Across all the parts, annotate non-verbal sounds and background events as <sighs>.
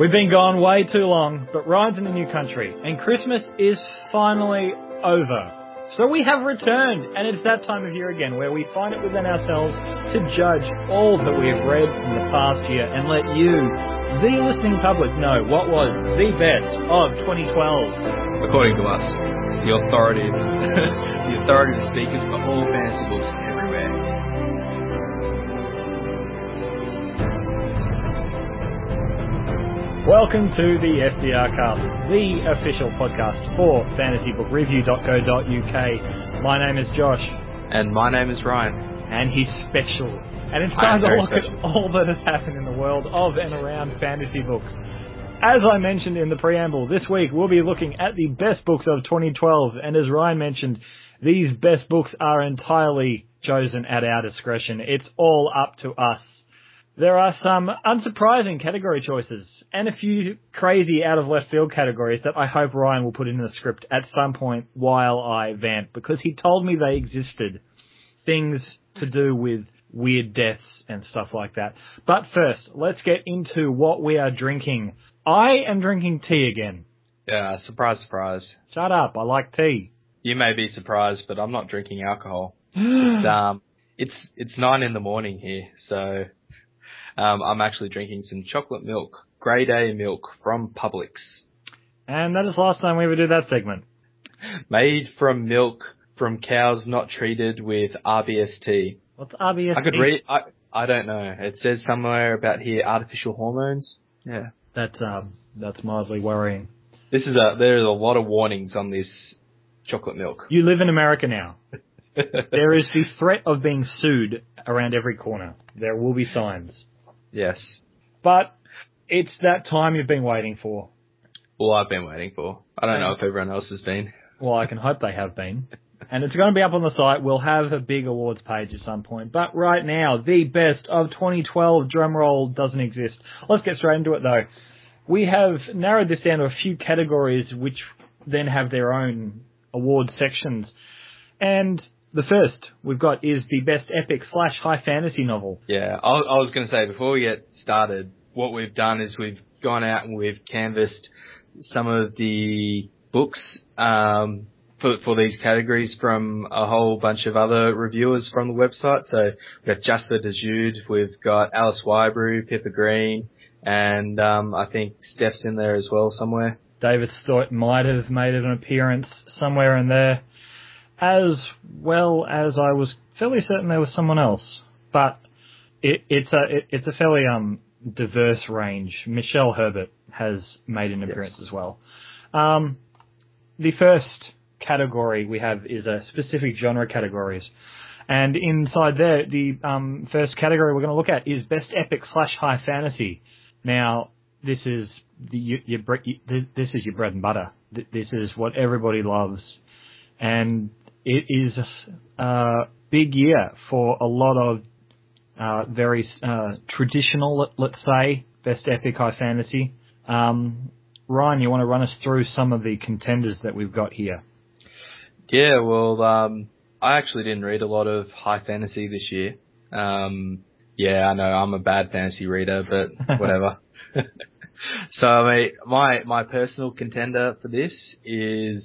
We've been gone way too long, but Ryan's in a new country, and Christmas is finally over. So we have returned, and it's that time of year again where we find it within ourselves to judge all that we have read in the past year and let you, the listening public, know what was the best of 2012. According to us, the authority, <laughs> the authority speakers for all fantasy books Welcome to the FBR Cast, the official podcast for fantasybookreview.co.uk. My name is Josh, And my name is Ryan. and he's special. And it's time to look special. at all that has happened in the world of and around fantasy books. As I mentioned in the preamble, this week we'll be looking at the best books of 2012, and as Ryan mentioned, these best books are entirely chosen at our discretion. It's all up to us. There are some unsurprising category choices and a few crazy out of left field categories that I hope Ryan will put in the script at some point while I vamp because he told me they existed. Things to do with weird deaths and stuff like that. But first, let's get into what we are drinking. I am drinking tea again. Yeah, surprise, surprise. Shut up, I like tea. You may be surprised, but I'm not drinking alcohol. <gasps> It's, um, it's it's nine in the morning here, so um, I'm actually drinking some chocolate milk, grey day milk from Publix, and that is the last time we ever do that segment. made from milk from cows not treated with RBST. What's RBS? I could read. I I don't know. It says somewhere about here artificial hormones. Yeah. That's um, that's mildly worrying. This is a there's a lot of warnings on this chocolate milk. You live in America now. <laughs> There is the threat of being sued around every corner. There will be signs. yes. But it's that time you've been waiting for. Well, I've been waiting for. I don't know if everyone else has been. Well, I can hope they have been. <laughs> And it's going to be up on the site. We'll have a big awards page at some point. But right now, the best of 2012 drumroll doesn't exist. Let's get straight into it though. We have narrowed this down to a few categories which then have their own award sections. And the first we've got is the best epic slash high fantasy novel. Yeah, I, I was going to say before we get started, what we've done is we've gone out and we've canvassed some of the books um, for for these categories from a whole bunch of other reviewers from the website. So we've got Jasper Dejude, we've got Alice Wybrew, Pippa Green, and um, I think Steph's in there as well somewhere. David Stewart might have made an appearance somewhere in there, as well as I was fairly certain there was someone else. But it, it's a it, it's a fairly um diverse range. Michelle Herbert has made an Yes. appearance as well. Um, the first category we have is a specific genre categories. And inside there, the um, first category we're going to look at is best epic slash high fantasy. Now, this is the your, your this is your bread and butter. Th- This is what everybody loves, and it is a big year for a lot of uh, very uh, traditional, let, let's say, best epic high fantasy. Um, Ryan, you want to run us through some of the contenders that we've got here? Yeah, well, um, I actually didn't read a lot of high fantasy this year. Um, yeah, I know I'm a bad fantasy reader, but <laughs> whatever. <laughs> so, I mean, my my personal contender for this is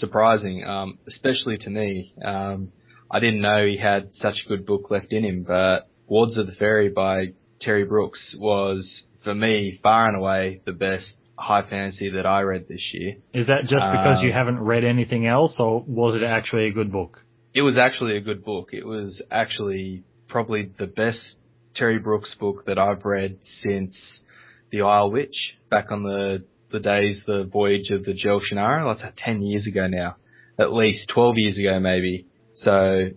surprising, um, especially to me. Um, I didn't know he had such a good book left in him, but Wards of the Faerie by Terry Brooks was, for me, far and away the best high fantasy that I read this year. Is that just because Um, you haven't read anything else, or was it actually a good book? it was actually a good book. It was actually probably the best Terry Brooks book that I've read since The Ilse Witch, back on the the days, the voyage of the Jerle Shannara. That's ten years ago now, at least twelve years ago maybe. So,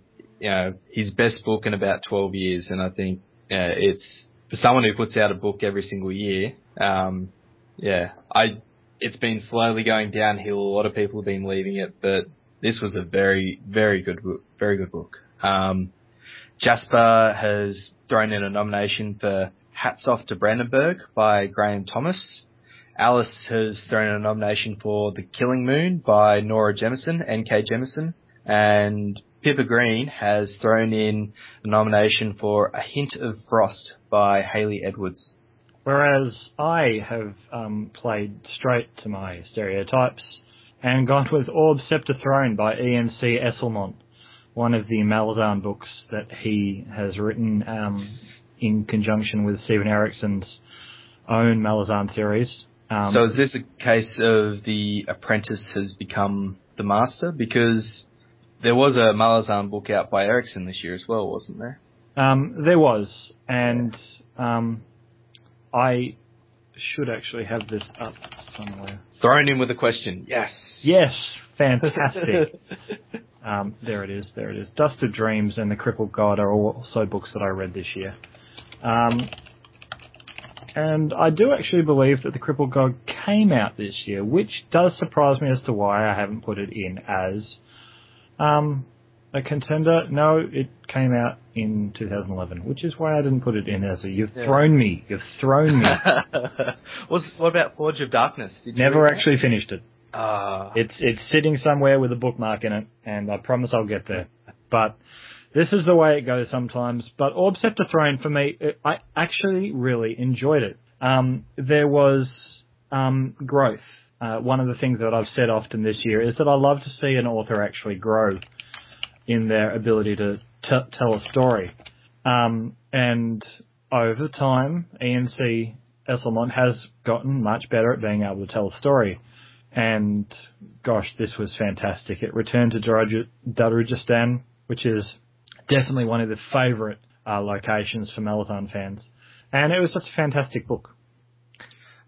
you know, his best book in about twelve years, and I think uh, it's for someone who puts out a book every single year. Um, yeah, I it's been slowly going downhill. A lot of people have been leaving it, but this was a very, very good book. Very good book. Um, Jasper has thrown in a nomination for Hats Off to Brandenburg by Graham Thomas. Alice has thrown in a nomination for The Killing Moon by Nora Jemisin, N.K. Jemisin. And Pippa Green has thrown in a nomination for A Hint of Frost by Haley Edwards. Whereas I have um, played straight to my stereotypes and gone with Orb Scepter Throne by Ian C. Esslemont, one of the Malazan books that he has written um, in conjunction with Steven Erikson's own Malazan series. Um, so is this a case of the apprentice has become the master? Because there was a Malazan book out by Erikson this year as well, wasn't there? Um, there was, and um, I should actually have this up somewhere. Thrown in with a question. Yes. Yes, fantastic. <laughs> um, there it is. There it is. Dust of Dreams and The Crippled God are also books that I read this year. Um, and I do actually believe that The Crippled God came out this year, which does surprise me as to why I haven't put it in as um, a contender. No, it came out in 2011, which is why I didn't put it in as a. You've yeah. thrown me. You've thrown me. <laughs> what about Forge of Darkness? Never actually finished it. Uh, it's it's sitting somewhere with a bookmark in it, and I promise I'll get there. But this is the way it goes sometimes. But Orb Scepter Throne for me, it, I actually really enjoyed it. Um, there was um, growth. Uh, one of the things that I've said often this year is that I love to see an author actually grow in their ability to t- tell a story. Um, and over time, Ian C. Esslemont has gotten much better at being able to tell a story. And gosh, this was fantastic. It returned to Darujhistan, which is definitely one of the favourite uh, locations for Malazan fans. And it was just a fantastic book.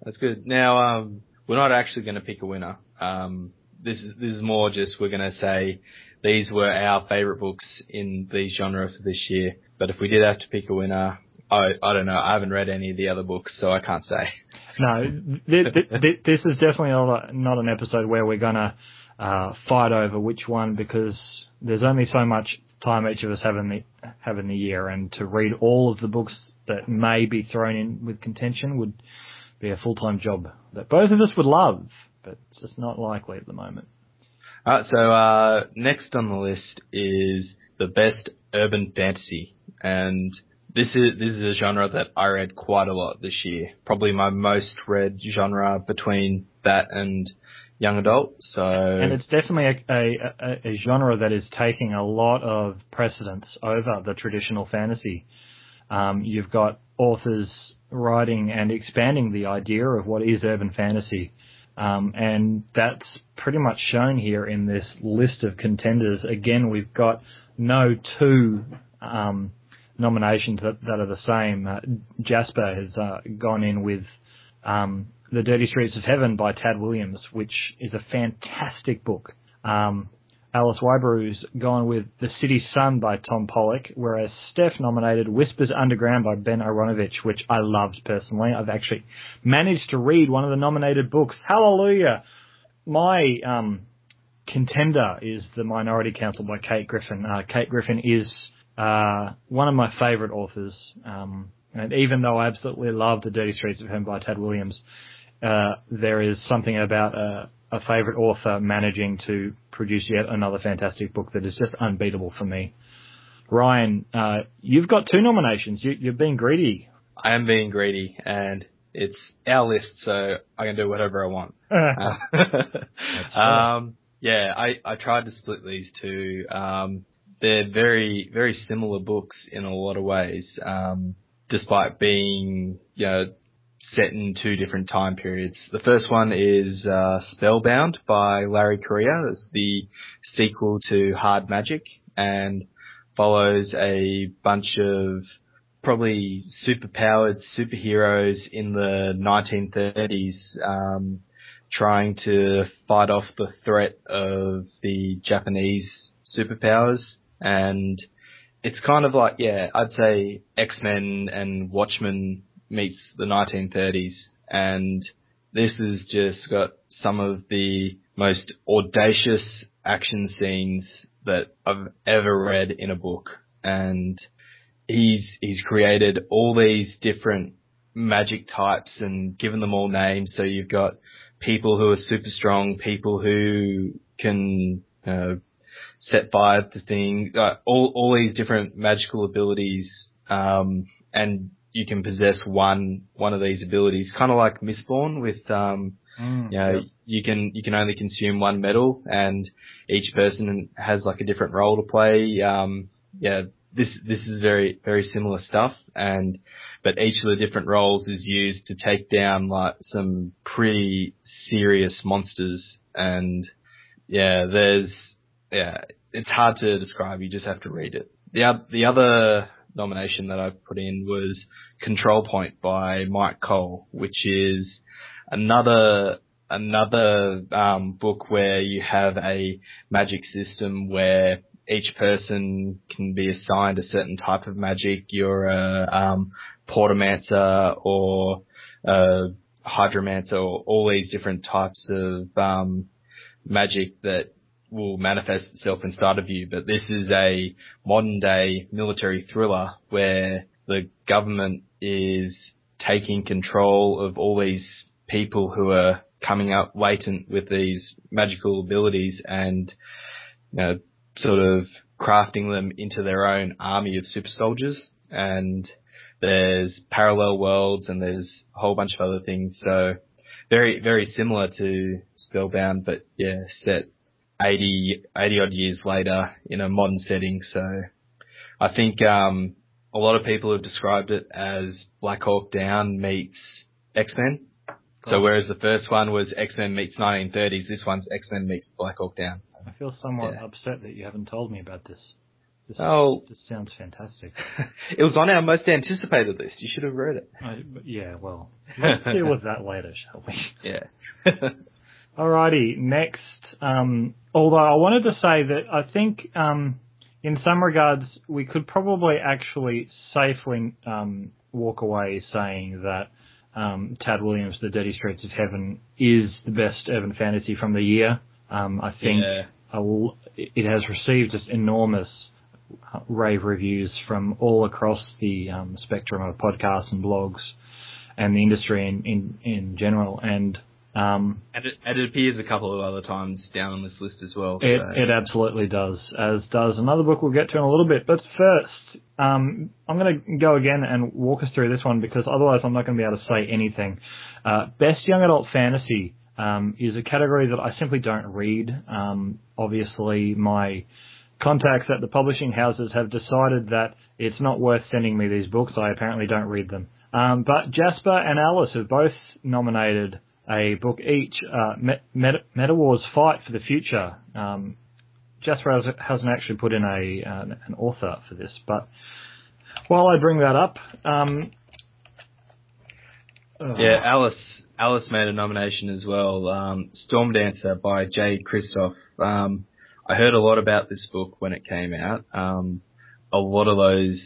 That's good. Now, um, we're not actually going to pick a winner. Um, this is this is more just we're going to say these were our favourite books in these genres for this year. But if we did have to pick a winner, I I don't know. I haven't read any of the other books, so I can't say. No, <laughs> this, is definitely not an episode where we're gonna uh, fight over which one because there's only so much time each of us have in the have in the year, and to read all of the books that may be thrown in with contention would be a full time job that both of us would love, but it's just not likely at the moment. All right, so uh, next on the list is the best urban fantasy, and this is this is a genre that I read quite a lot this year. Probably my most read genre between that and young adult. So and it's definitely a, a, a genre that is taking a lot of precedence over the traditional fantasy. Um, you've got authors writing and expanding the idea of what is urban fantasy. Um, and that's pretty much shown here in this list of contenders. Again, we've got no two um, nominations that, that are the same. Uh, Jasper has uh, gone in with um, The Dirty Streets of Heaven by Tad Williams, which is a fantastic book. Um, Alice Wybrew's gone with The City's Son by Tom Pollock, whereas Steph nominated Whispers Underground by Ben Aaronovitch, which I loved personally. I've actually managed to read one of the nominated books. Hallelujah! My um, contender is The Minority Council by Kate Griffin. Uh, Kate Griffin is uh, one of my favourite authors. Um, and even though I absolutely love The Dirty Streets of Heaven by Tad Williams, uh, there is something about a, favourite author managing to produce yet another fantastic book that is just unbeatable for me. Ryan, uh, you've got two nominations. You, you're being greedy. I am being greedy, and it's our list, so I can do whatever I want. <laughs> uh, <laughs> um, yeah, I, I tried to split these two. Um, they're very very similar books in a lot of ways, um, despite being you know set in two different time periods. The first one is uh, Spellbound by Larry Correia. It's the sequel to Hard Magic and follows a bunch of probably superpowered superheroes in the 1930s um, trying to fight off the threat of the Japanese superpowers and it's kind of like yeah, I'd say X Men and Watchmen meets the 1930s, and this has just got some of the most audacious action scenes that I've ever read in a book, and he's he's created all these different magic types and given them all names. So you've got people who are super strong, people who can uh, set fire to things, uh, all all these different magical abilities, um, and you can possess one one of these abilities, kind of like Mistborn with um, Mm, you know, yep. you can you can only consume one metal, and each person has like a different role to play. Um, yeah, this this is very very similar stuff, and but each of the different roles is used to take down like some pretty serious monsters, and yeah, there's yeah, it's hard to describe. You just have to read it. The the other nomination that I put in was Control Point by Myke Cole, which is another another um, book where you have a magic system where each person can be assigned a certain type of magic. You're a um, portamancer or a hydromancer or all these different types of um, magic that will manifest itself inside of you. But this is a modern day military thriller where the government is taking control of all these people who are coming up latent with these magical abilities and you know, sort of crafting them into their own army of super soldiers. And there's parallel worlds and there's a whole bunch of other things. So very, very similar to Spellbound, but yeah, set 80, 80 odd years later in a modern setting. So I think, um, a lot of people have described it as Black Hawk Down meets X-Men. So whereas the first one was X-Men meets 1930s, this one's X-Men meets Black Hawk Down. I feel somewhat Yeah. upset that you haven't told me about this. This, Oh, this sounds fantastic. <laughs> it was on our most anticipated list. You should have read it. I, yeah, well, <laughs> let's deal with that later, shall we? Yeah. <laughs> Alrighty, next. Um, although I wanted to say that I think, um, in some regards, we could probably actually safely um, walk away saying that um, Tad Williams' The Dirty Streets of Heaven is the best urban fantasy from the year. Um, I think yeah. it has received just enormous uh, rave reviews from all across the um, spectrum of podcasts and blogs and the industry in, in, in general. And um, And it, and it appears a couple of other times down on this list as well. it, so- it absolutely does, as does another book we'll get to in a little bit. But first, um, I'm going to go again and walk us through this one because otherwise I'm not going to be able to say anything. Uh, best young adult fantasy um, is a category that I simply don't read. Um, obviously, my contacts at the publishing houses have decided that it's not worth sending me these books. I apparently don't read them. Um, but Jasper and Alice have both nominated a book each, uh, Met- Met- MetaWars Fight for the Future. Um, Jasper has, hasn't actually put in a uh, an author for this, but while I bring that up, um, uh, Yeah, Alice Alice made a nomination as well. Um, Storm Dancer by Jay Kristoff. Um, I heard a lot about this book when it came out. Um, a lot of those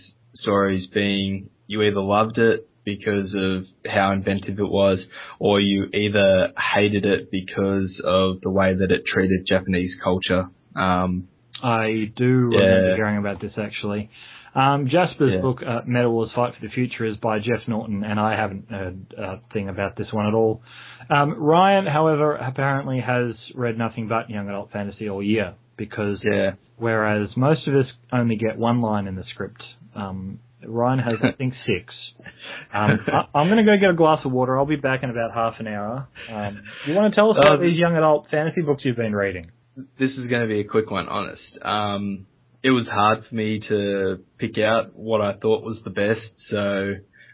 stories being you either loved it because of how inventive it was, or you either hated it because of the way that it treated Japanese culture. Um, I do remember Yeah. hearing about this actually. Um, Jasper's Yeah. book, uh, MetaWars Fight for the Future, is by Jeff Norton, and I haven't heard a thing about this one at all. Um, Ryan, however, apparently has read nothing but young adult fantasy all year, because yeah, whereas most of us only get one line in the script, um, Ryan has, I think, <laughs> six. Um, <laughs> I, I'm going to go get a glass of water. I'll be back in about half an hour. Um, you want to tell us Uh, about these young adult fantasy books you've been reading? this is going to be a quick one, honest. Um, it was hard for me to pick out what I thought was the best, so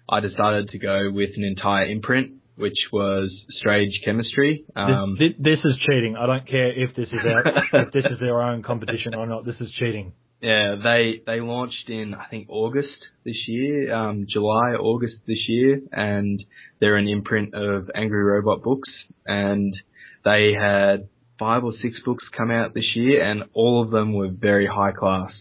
I decided to go with an entire imprint, which was Strange Chemistry. Um, this, this, this is cheating. I don't care if this is our, <laughs> if this is their own competition or not. This is cheating. Yeah, they they launched in I think August this year, um, July, August this year, and they're an imprint of Angry Robot Books, and they had five or six books come out this year, and all of them were very high class.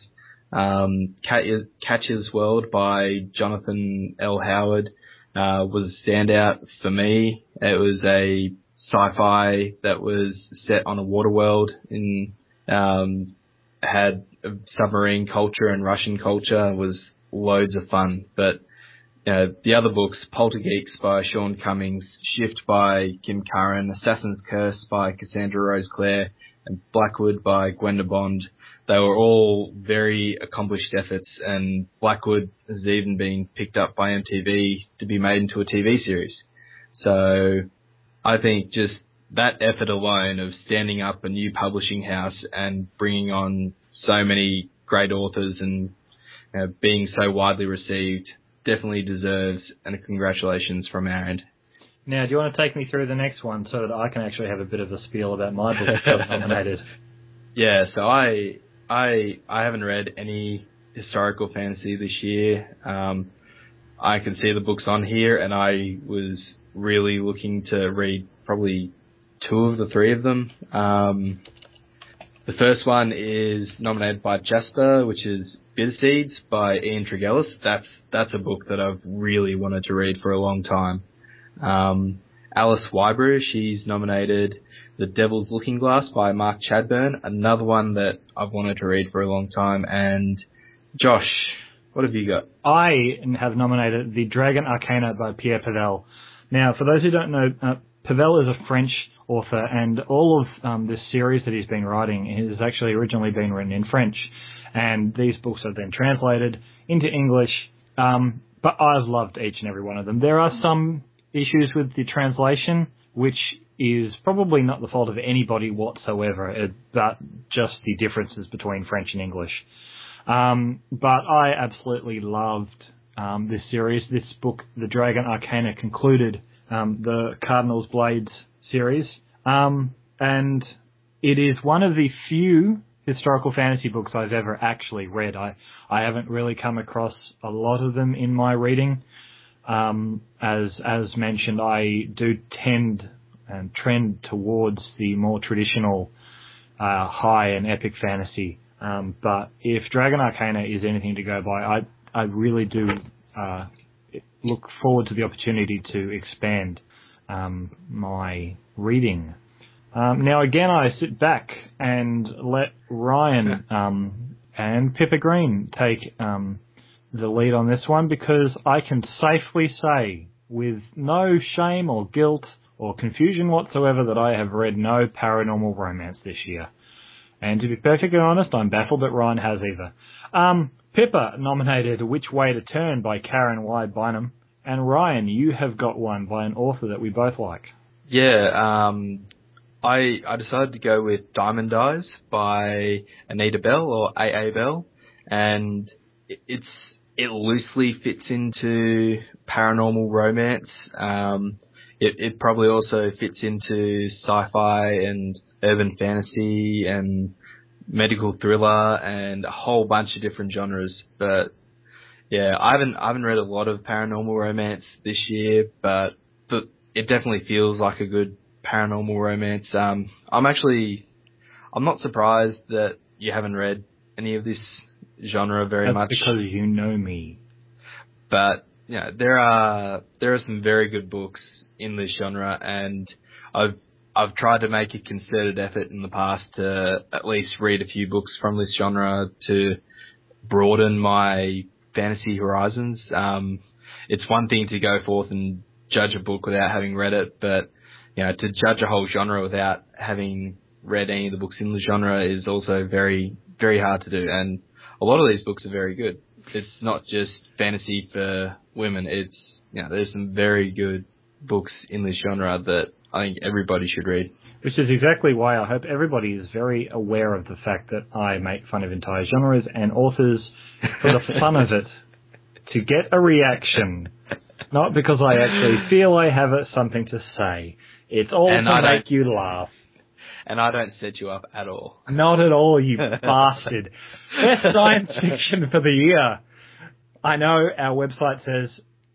Um, Cat- Katya's World by Jonathan L. Howard uh, was a standout for me. It was a sci-fi that was set on a water world in um, had submarine culture and Russian culture was loads of fun. But know, the other books, Poltergeeks by Sean Cummings, Shift by Kim Curran, Assassin's Curse by Cassandra Rose Clarke, and Blackwood by Gwenda Bond, they were all very accomplished efforts, and Blackwood has even been picked up by MTV to be made into a TV series. So I think just that effort alone of standing up a new publishing house and bringing on so many great authors and you know, being so widely received definitely deserves and a congratulations from our end. Now, do you want to take me through the next one so that I can actually have a bit of a spiel about my book that got nominated? <laughs> Yeah, so I I I haven't read any historical fantasy this year. Um, I can see the books on here, and I was really looking to read probably two of the three of them. Um, the first one is nominated by Jasper, which is Bitter Seeds by Ian Tregillis. That's that's a book that I've really wanted to read for a long time. Um, Alice Wybrew, she's nominated The Devil's Looking Glass by Mark Chadbourn, another one that I've wanted to read for a long time. And Josh, what have you got? I have nominated The Dragon Arcana by Pierre Pevel. Now, for those who don't know, uh, Pevel is a French author, and all of um, this series that he's been writing has actually originally been written in French. And these books have been translated into English, um, but I've loved each and every one of them. There are some issues with the translation, which is probably not the fault of anybody whatsoever, but just the differences between French and English. Um, but I absolutely loved um, this series. This book, The Dragon Arcana, concluded um, the Cardinal's Blades series, um, and it is one of the few historical fantasy books I've ever actually read. I I haven't really come across a lot of them in my reading. Um, as as mentioned, I do tend and trend towards the more traditional uh, high and epic fantasy. Um, but if Dragon Arcana is anything to go by, I I really do uh, look forward to the opportunity to expand um, my reading. Um, now again, I sit back and let Ryan um, and Pippa Green take um, the lead on this one because I can safely say, with no shame or guilt or confusion whatsoever, that I have read no paranormal romance this year. And to be perfectly honest, I'm baffled that Ryan has either. Um, Pippa nominated Which Way to Turn by Karen Y. Bynum. And Ryan, you have got one by an author that we both like. Yeah, um, I I decided to go with Diamond Eyes by Anita Bell or A. A. Bell, and it's it loosely fits into paranormal romance. Um, it, it probably also fits into sci-fi and urban fantasy and medical thriller and a whole bunch of different genres. But yeah, I haven't I haven't read a lot of paranormal romance this year, but it definitely feels like a good paranormal romance. Um, I'm actually I'm not surprised that you haven't read any of this genre very That's much because you know me. But you know, there are there are some very good books in this genre, and I've I've tried to make a concerted effort in the past to at least read a few books from this genre to broaden my fantasy horizons. Um, it's one thing to go forth and judge a book without having read it, but you know, to judge a whole genre without having read any of the books in the genre is also very, very hard to do. And a lot of these books are very good. It's not just fantasy for women. It's, you know, there's some very good books in this genre that I think everybody should read. Which is exactly why I hope everybody is very aware of the fact that I make fun of entire genres and authors for the fun of it <laughs> to get a reaction, not because I actually <sighs> feel I have something to say. It's all And to I make you laugh. And I don't set you up at all. Not at all, you <laughs> bastard. Best science fiction for the year. I know our website says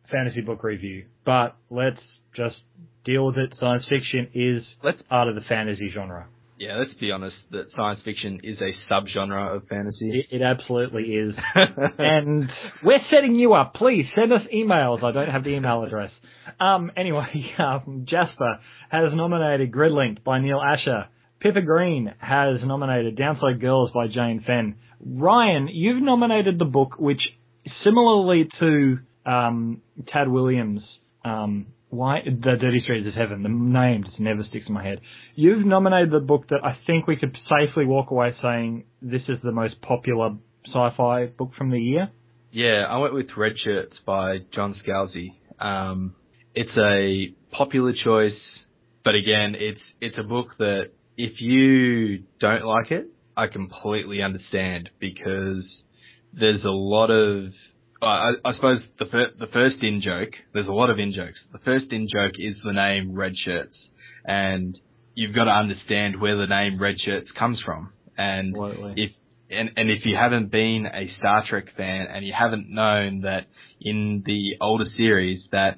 fantasy book review, but let's just deal with it. Science fiction is Let's part of the fantasy genre. Yeah, let's be honest that science fiction is a subgenre of fantasy. It, it absolutely is. <laughs> and we're setting you up. Please send us emails. I don't have the email address. Um, anyway, <laughs> um, Jasper has nominated Gridlinked by Neal Asher. Pippa Green has nominated Downside Girls by Jaine Fenn. Ryan, you've nominated the book which, similarly to um, Tad Williams' um, why the Dirty Streets of Heaven. The name just never sticks in my head. You've nominated the book that I think we could safely walk away saying this is the most popular sci-fi book from the year. Yeah, I went with Red Shirts by John Scalzi. Um, it's a popular choice, but again, it's it's a book that if you don't like it, I completely understand because there's a lot of I, I suppose the fir- the first in joke. There's a lot of in jokes. The first in joke is the name Red Shirts, and you've got to understand where the name Red Shirts comes from. And Absolutely. if and and if you haven't been a Star Trek fan and you haven't known that in the older series that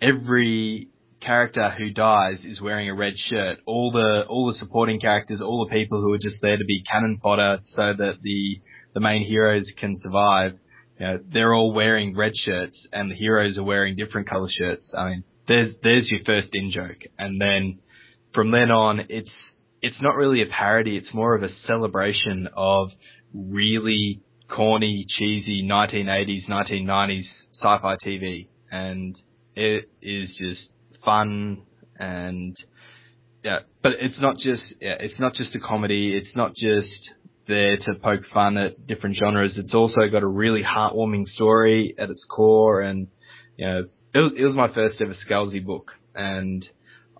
every character who dies is wearing a red shirt. All the all the supporting characters, all the people who are just there to be cannon fodder so that the the main heroes can survive. You know, they're all wearing red shirts and the heroes are wearing different color shirts. I mean, there's there's your first in joke, and then from then on, it's it's not really a parody. It's more of a celebration of really corny, cheesy 1980s, 1990s sci-fi TV, and it is just fun and yeah, but it's not just yeah, it's not just a comedy. It's not just there to poke fun at different genres. It's also got a really heartwarming story at its core, and you know, it was, it was my first ever Scalzi book, and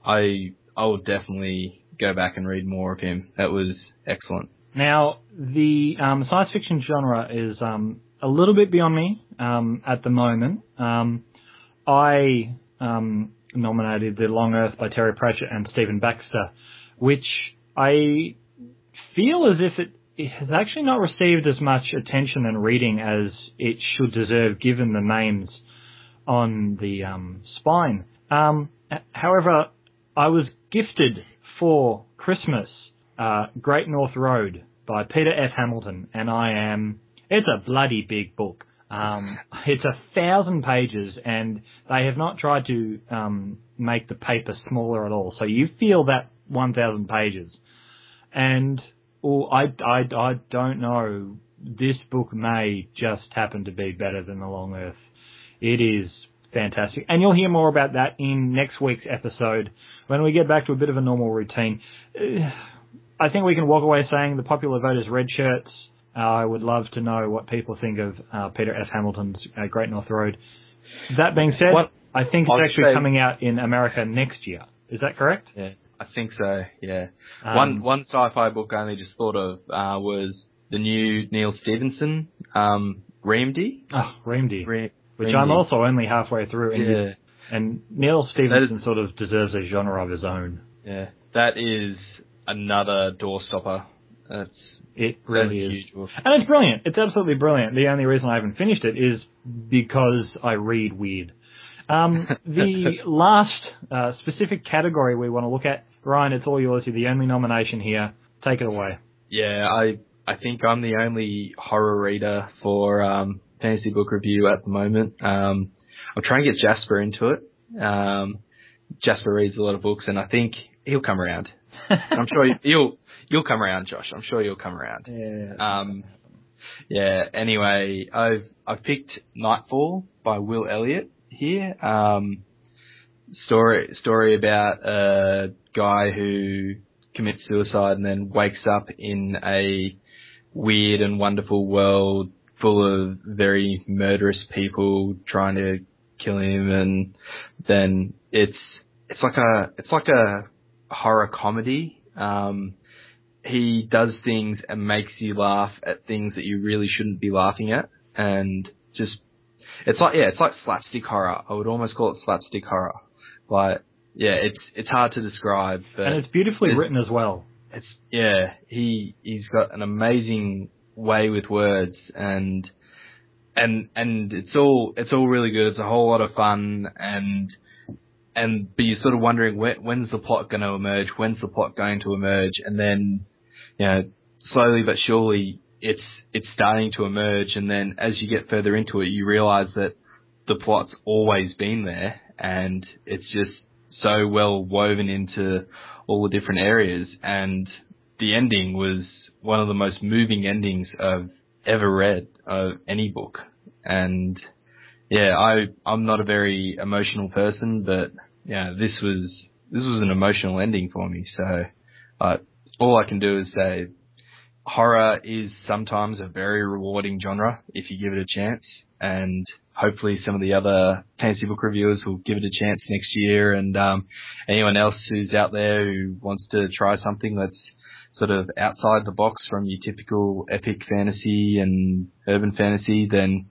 I I will definitely go back and read more of him. That was excellent. Now, the um, science fiction genre is um, a little bit beyond me um, at the moment. Um, I um, nominated The Long Earth by Terry Pratchett and Stephen Baxter, which I feel as if it, it has actually not received as much attention and reading as it should deserve given the names on the um, spine. Um, however, I was gifted for Christmas uh, Great North Road by Peter F. Hamilton, and I am. It's a bloody big book. Um, <laughs> it's a thousand pages, and they have not tried to um, make the paper smaller at all. So you feel that 1,000 pages, and oh, I, I, I don't know. This book may just happen to be better than The Long Earth. It is fantastic, and you'll hear more about that in next week's episode when we get back to a bit of a normal routine. Uh, I think we can walk away saying the popular vote is red shirts. Uh, I would love to know what people think of uh, Peter F. Hamilton's uh, Great North Road. That being said, What- I think it's I'd actually say- coming out in America next year. Is that correct? Yeah, I think so. Yeah. Um, one one sci-fi book I only just thought of uh, was the new Neal Stephenson, um, Reamde. Oh, Reamde, Re- which. I'm also only halfway through, and, Yeah, and Neal Stephenson sort of deserves a genre of his own. yeah. That is another doorstopper. That's It really is. book. And it's brilliant. It's absolutely brilliant. The only reason I haven't finished it is because I read weird. Um, <laughs> the last uh, specific category we want to look at, Ryan, it's all yours. You're the only nomination here. Take it away. Yeah, I I think I'm the only horror reader for um, fantasy book review at the moment. Um, I'm trying to get Jasper into it. Um, Jasper reads a lot of books, and I think he'll come around. <laughs> I'm sure you'll you'll come around, Josh. I'm sure you'll come around. Yeah. Um, yeah. Anyway, I've I've picked Nightfall by Will Elliott here. Um, story story about a guy who commits suicide and then wakes up in a weird and wonderful world full of very murderous people trying to kill him, and then it's it's like a it's like a horror comedy. Um, he does things and makes you laugh at things that you really shouldn't be laughing at, and just it's like yeah, it's like slapstick horror. I would almost call it slapstick horror. Like yeah, it's it's hard to describe, but and it's beautifully it's- written as well. it's yeah, he he's got an amazing way with words and and and it's all it's all really good. It's a whole lot of fun and and but you're sort of wondering when, when's the plot going to emerge? When's the plot going to emerge? And then you know slowly but surely it's it's starting to emerge. And then as you get further into it, you realize that the plot's always been there and it's just so well woven into all the different areas and the ending was one of the most moving endings I've ever read of any book. And yeah, I I'm not a very emotional person, but yeah, this was this was an emotional ending for me. So, uh, all I can do is say, horror is sometimes a very rewarding genre if you give it a chance, and hopefully some of the other fantasy book reviewers will give it a chance next year. And um, anyone else who's out there who wants to try something that's sort of outside the box from your typical epic fantasy and urban fantasy, then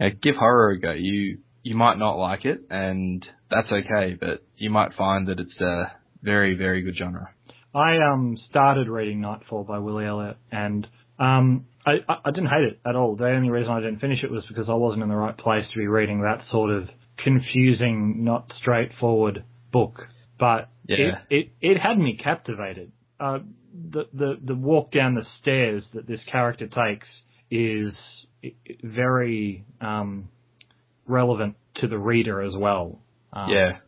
uh, give horror a go. You you might not like it, and that's okay, but you might find that it's a very very good genre. I um started reading Nightfall by Will Elliott, and um I, I didn't hate it at all. The only reason I didn't finish it was because I wasn't in the right place to be reading that sort of confusing, not straightforward book. But yeah. it, it it had me captivated. Uh, the the the walk down the stairs that this character takes is very um, relevant to the reader as well. Um, yeah.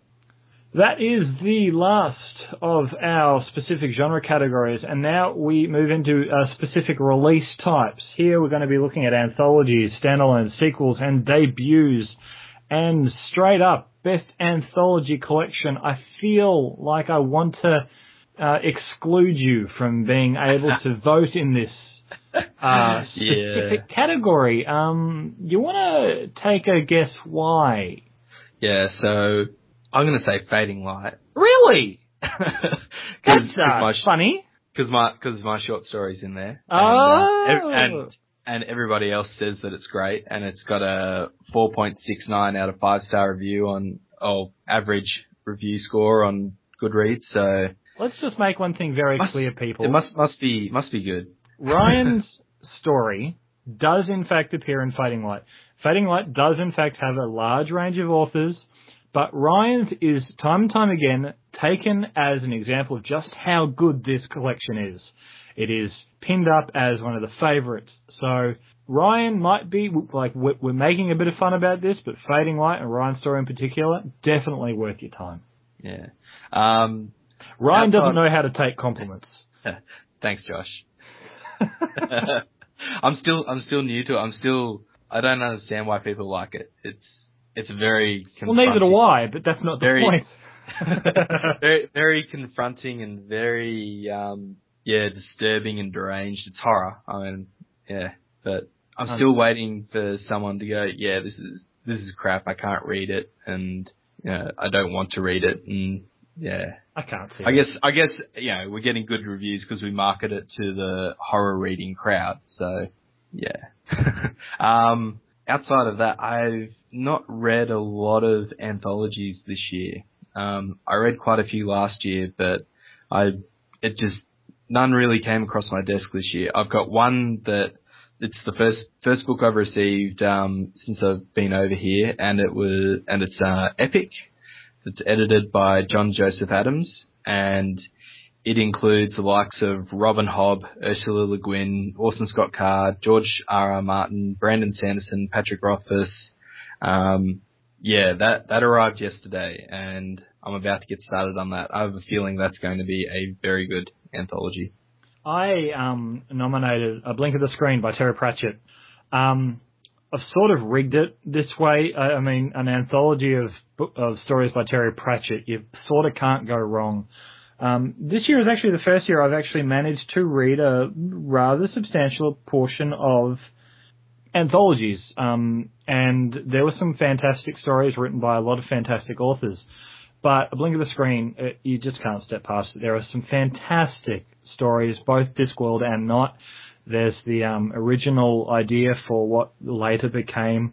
That is the last of our specific genre categories, and now we move into uh, specific release types. Here we're going to be looking at anthologies, standalone sequels, and debuts. And straight up, best anthology collection. I feel like I want to uh, exclude you from being able to <laughs> vote in this uh, specific yeah. category. Um, you want to take a guess why? Yeah, so I'm going to say Fading Light. Really? <laughs> That's uh, my, funny. Because my because my short story's in there. Oh. And, uh, and and everybody else says that it's great, and it's got a 4.69 out of five star review on oh average review score on Goodreads. So let's just make one thing very must, clear, people. It must must be must be good. Ryan's <laughs> story does in fact appear in Fading Light. Fading Light does in fact have a large range of authors, but Ryan's is time and time again taken as an example of just how good this collection is. It is pinned up as one of the favorites. So Ryan might be like we're making a bit of fun about this, but Fading Light and Ryan's story in particular definitely worth your time. Yeah. Um, Ryan doesn't know how to take compliments. <laughs> Thanks, Josh. <laughs> I'm still I'm still new to it. I'm still I don't understand why people like it. It's it's very well, neither do I, but that's not the very, point. <laughs> very very confronting and very um yeah disturbing and deranged. It's horror. I mean yeah, but I'm still waiting for someone to go. Yeah, this is this is crap. I can't read it, and you know, I don't want to read it, and yeah. I can't see. I guess I guess you know we're getting good reviews because we market it to the horror reading crowd. So yeah. <laughs> um, outside of that, I've not read a lot of anthologies this year. Um, I read quite a few last year, but I it just none really came across my desk this year. I've got one that it's the first first book I've received um, since I've been over here, and it was and it's uh, Epic it's edited by John Joseph Adams, and it includes the likes of Robin Hobb, Ursula Le Guin, Orson Scott Card, George R. R. Martin, Brandon Sanderson, Patrick Rothfuss. Um, yeah, that that arrived yesterday, and I'm about to get started on that. I have a feeling that's going to be a very good anthology. I um, nominated A Blink of the Screen by Terry Pratchett. Um, I've sort of rigged it this way. I, I mean, an anthology of of stories by Terry Pratchett, you sort of can't go wrong. Um, this year is actually the first year I've actually managed to read a rather substantial portion of anthologies, um, and there were some fantastic stories written by a lot of fantastic authors. But a blink of the screen, it, you just can't step past it. There are some fantastic stories, both Discworld and not. There's the um, original idea for what later became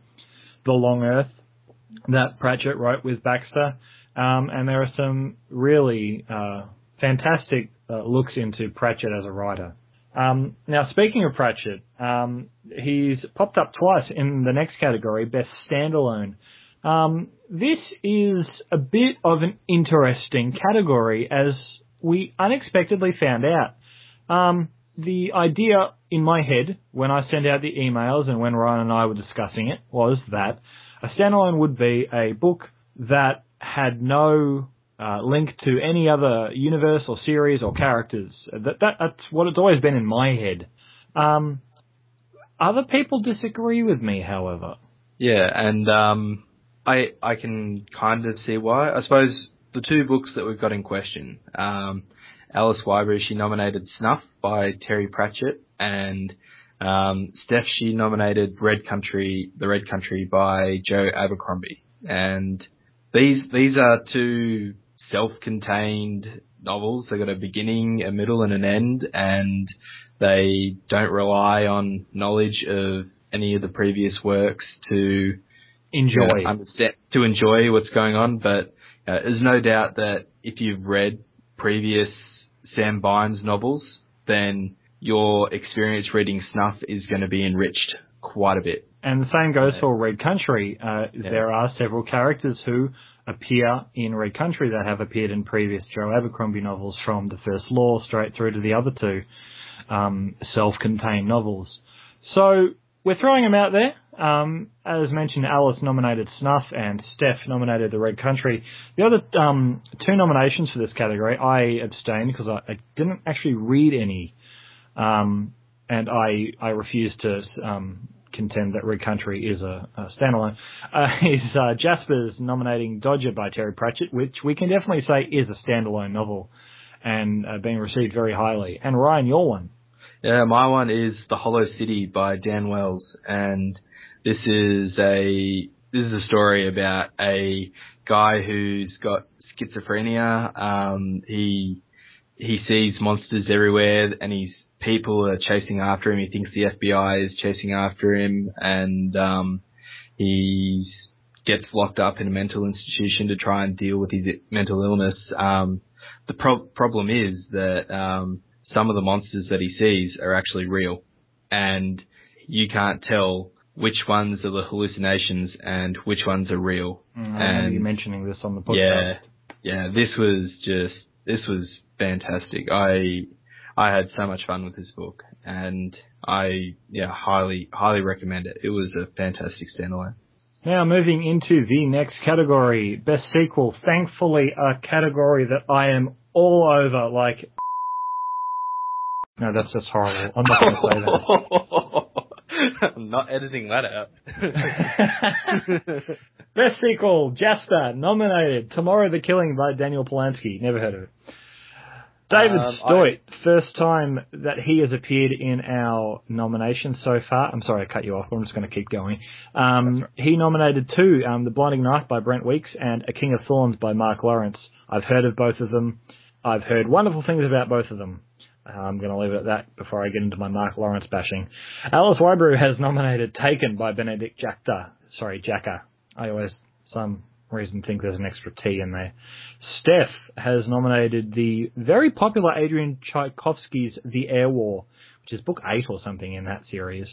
The Long Earth, that Pratchett wrote with Baxter, um, and there are some really uh, fantastic uh, looks into Pratchett as a writer. Um, now, speaking of Pratchett, um, he's popped up twice in the next category, Best Standalone. Um, this is a bit of an interesting category as we unexpectedly found out. Um, the idea in my head when I sent out the emails and when Ryan and I were discussing it was that a standalone would be a book that had no uh, link to any other universe or series or characters. That, that that's what it's always been in my head. Um, other people disagree with me, however. Yeah, and um, I I can kind of see why. I suppose the two books that we've got in question. Um, Alice Wybrew, she nominated Snuff by Terry Pratchett, and um, Steph, she nominated Red Country, The Red Country by Joe Abercrombie. And these these are two self-contained novels. They've got a beginning, a middle, and an end, and they don't rely on knowledge of any of the previous works to enjoy you know, understand, to enjoy what's going on. But uh, there's no doubt that if you've read previous Sam Vimes novels, then your experience reading Snuff is going to be enriched quite a bit. And the same goes for Red Country. Uh, yeah. There are several characters who appear in Red Country that have appeared in previous Joe Abercrombie novels from the first law straight through to the other two um, self-contained novels. So we're throwing them out there. Um, as mentioned, Alice nominated Snuff and Steph nominated The Red Country. The other um, two nominations for this category, I abstained because I, I didn't actually read any, um, and I I refused to um, contend that Red Country is a, a standalone. Uh, <laughs> is uh, Jasper's nominating Dodger by Terry Pratchett, which we can definitely say is a standalone novel and uh, being received very highly. And Ryan, your one. Yeah, my one is The Hollow City by Dan Wells, and this is a this is a story about a guy who's got schizophrenia. Um, he he sees monsters everywhere, and he's people are chasing after him. He thinks the FBI is chasing after him, and um, he gets locked up in a mental institution to try and deal with his mental illness. Um, the pro- problem is that um, some of the monsters that he sees are actually real, and you can't tell which ones are the hallucinations and which ones are real. Mm, and you mentioning this on the podcast. Yeah, yeah. This was just this was fantastic. I I had so much fun with this book, and I yeah highly highly recommend it. It was a fantastic standalone. Now moving into the next category, best sequel. Thankfully, a category that I am all over. Like, no, that's just horrible. I'm not going to say that. <laughs> I'm not editing that out. <laughs> Best sequel, Jasper, nominated. Tomorrow the Killing by Daniel Polansky. Never heard of it. David um, Stoit, I... first time that he has appeared in our nomination so far. I'm sorry I cut you off, but I'm just going to keep going. Um, right. He nominated two, um, The Blinding Knife by Brent Weeks and A King of Thorns by Mark Lawrence. I've heard of both of them. I've heard wonderful things about both of them. I'm going to leave it at that before I get into my Mark Lawrence bashing. Alice Wybrew has nominated Taken by Benedict Jacta. Sorry, Jacka. I always, some reason, think there's an extra T in there. Steph has nominated the very popular Adrian Tchaikovsky's The Air War, which is book eight or something in that series.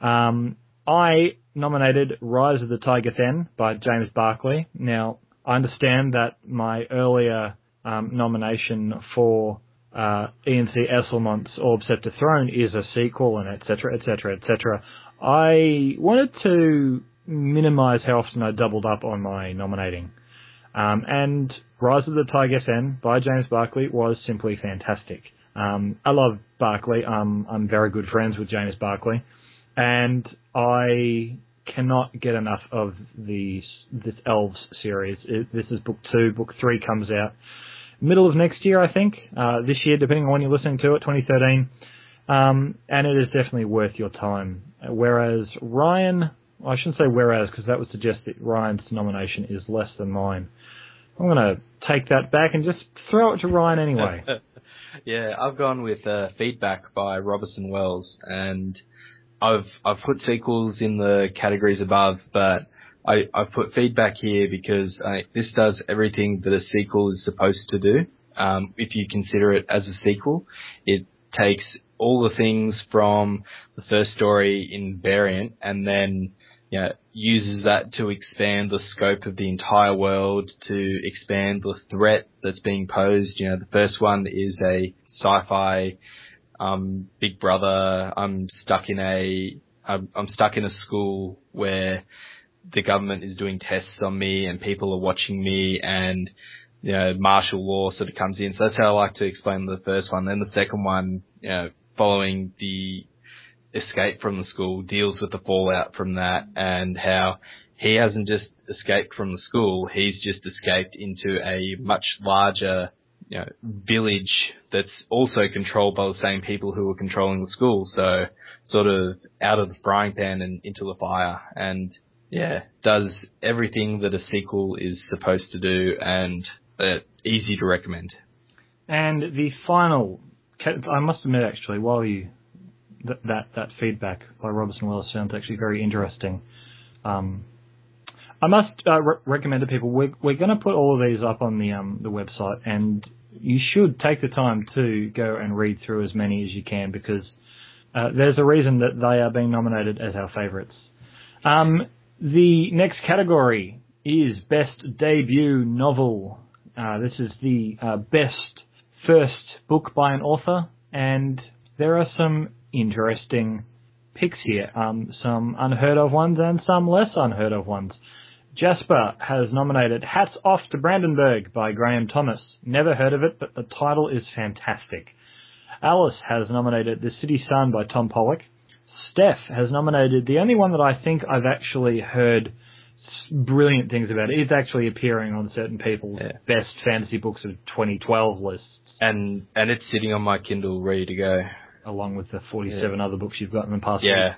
Um, I nominated Rise of the TaiGethen by James Barclay. Now, I understand that my earlier um, nomination for uh, Ian C. Esslemont's Orb Scepter Throne is a sequel and etc. etc. etc. I wanted to minimize how often I doubled up on my nominating. Um, and Rise of the Tiger by James Barclay was simply fantastic. Um, I love Barclay. Um, I'm very good friends with James Barclay, and I cannot get enough of the this Elves series. It, this is book two. Book three comes out middle of next year, I think. Uh, this year, depending on when you're listening to it, 2013. Um, and it is definitely worth your time. Whereas Ryan, I shouldn't say whereas because that would suggest that Ryan's nomination is less than mine. I'm going to take that back and just throw it to Ryan anyway. <laughs> yeah, I've gone with uh, feedback by Robison Wells, and I've I've put sequels in the categories above, but I, I've put feedback here because uh, this does everything that a sequel is supposed to do. Um, if you consider it as a sequel, it takes all the things from the first story in variant and then you know, uses that to expand the scope of the entire world, to expand the threat that's being posed. You know, the first one is a sci-fi um, Big Brother. I'm stuck in a I'm, I'm stuck in a school where the government is doing tests on me and people are watching me and you know martial law sort of comes in. So that's how I like to explain the first one. Then the second one, you know, following the escape from the school deals with the fallout from that and how he hasn't just escaped from the school. He's just escaped into a much larger you know, village that's also controlled by the same people who were controlling the school. So sort of out of the frying pan and into the fire. And yeah, does everything that a sequel is supposed to do and uh, easy to recommend. And the final, I must admit actually, while you, that, that, feedback by Robison Wells sounds actually very interesting. Um, I must uh, re- recommend to people we're, we're going to put all of these up on the um, the website, and you should take the time to go and read through as many as you can because uh, there's a reason that they are being nominated as our favourites. Um, the next category is best debut novel. Uh, this is the uh, best first book by an author, and there are some interesting picks here. Um, some unheard of ones and some less unheard of ones. Jasper has nominated Hats Off to Brandenburg by Graham Thomas. Never heard of it, but the title is fantastic. Alice has nominated The City's Son by Tom Pollock. Steph has nominated the only one that I think I've actually heard brilliant things about. It's actually appearing on certain people's yeah. best fantasy books of 2012 lists. And and it's sitting on my Kindle ready to go. Along with the 47 yeah. other books you've got in the past yeah. week.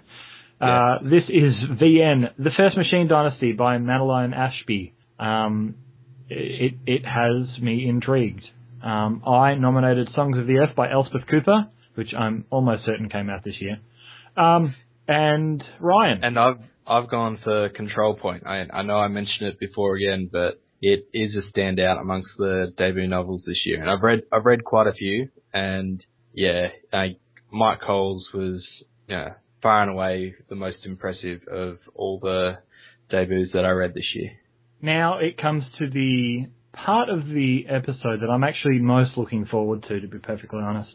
Uh, this is VN, The First Machine Dynasty by Madeline Ashby. Um, it, it has me intrigued. Um, I nominated Songs of the Earth by Elspeth Cooper, which I'm almost certain came out this year. Um, and Ryan. And I've, I've gone for Control Point. I, I know I mentioned it before again, but it is a standout amongst the debut novels this year. And I've read, I've read quite a few and yeah, I, Myke Cole's was, you know, far and away the most impressive of all the debuts that I read this year. Now it comes to the part of the episode that I'm actually most looking forward to, to be perfectly honest.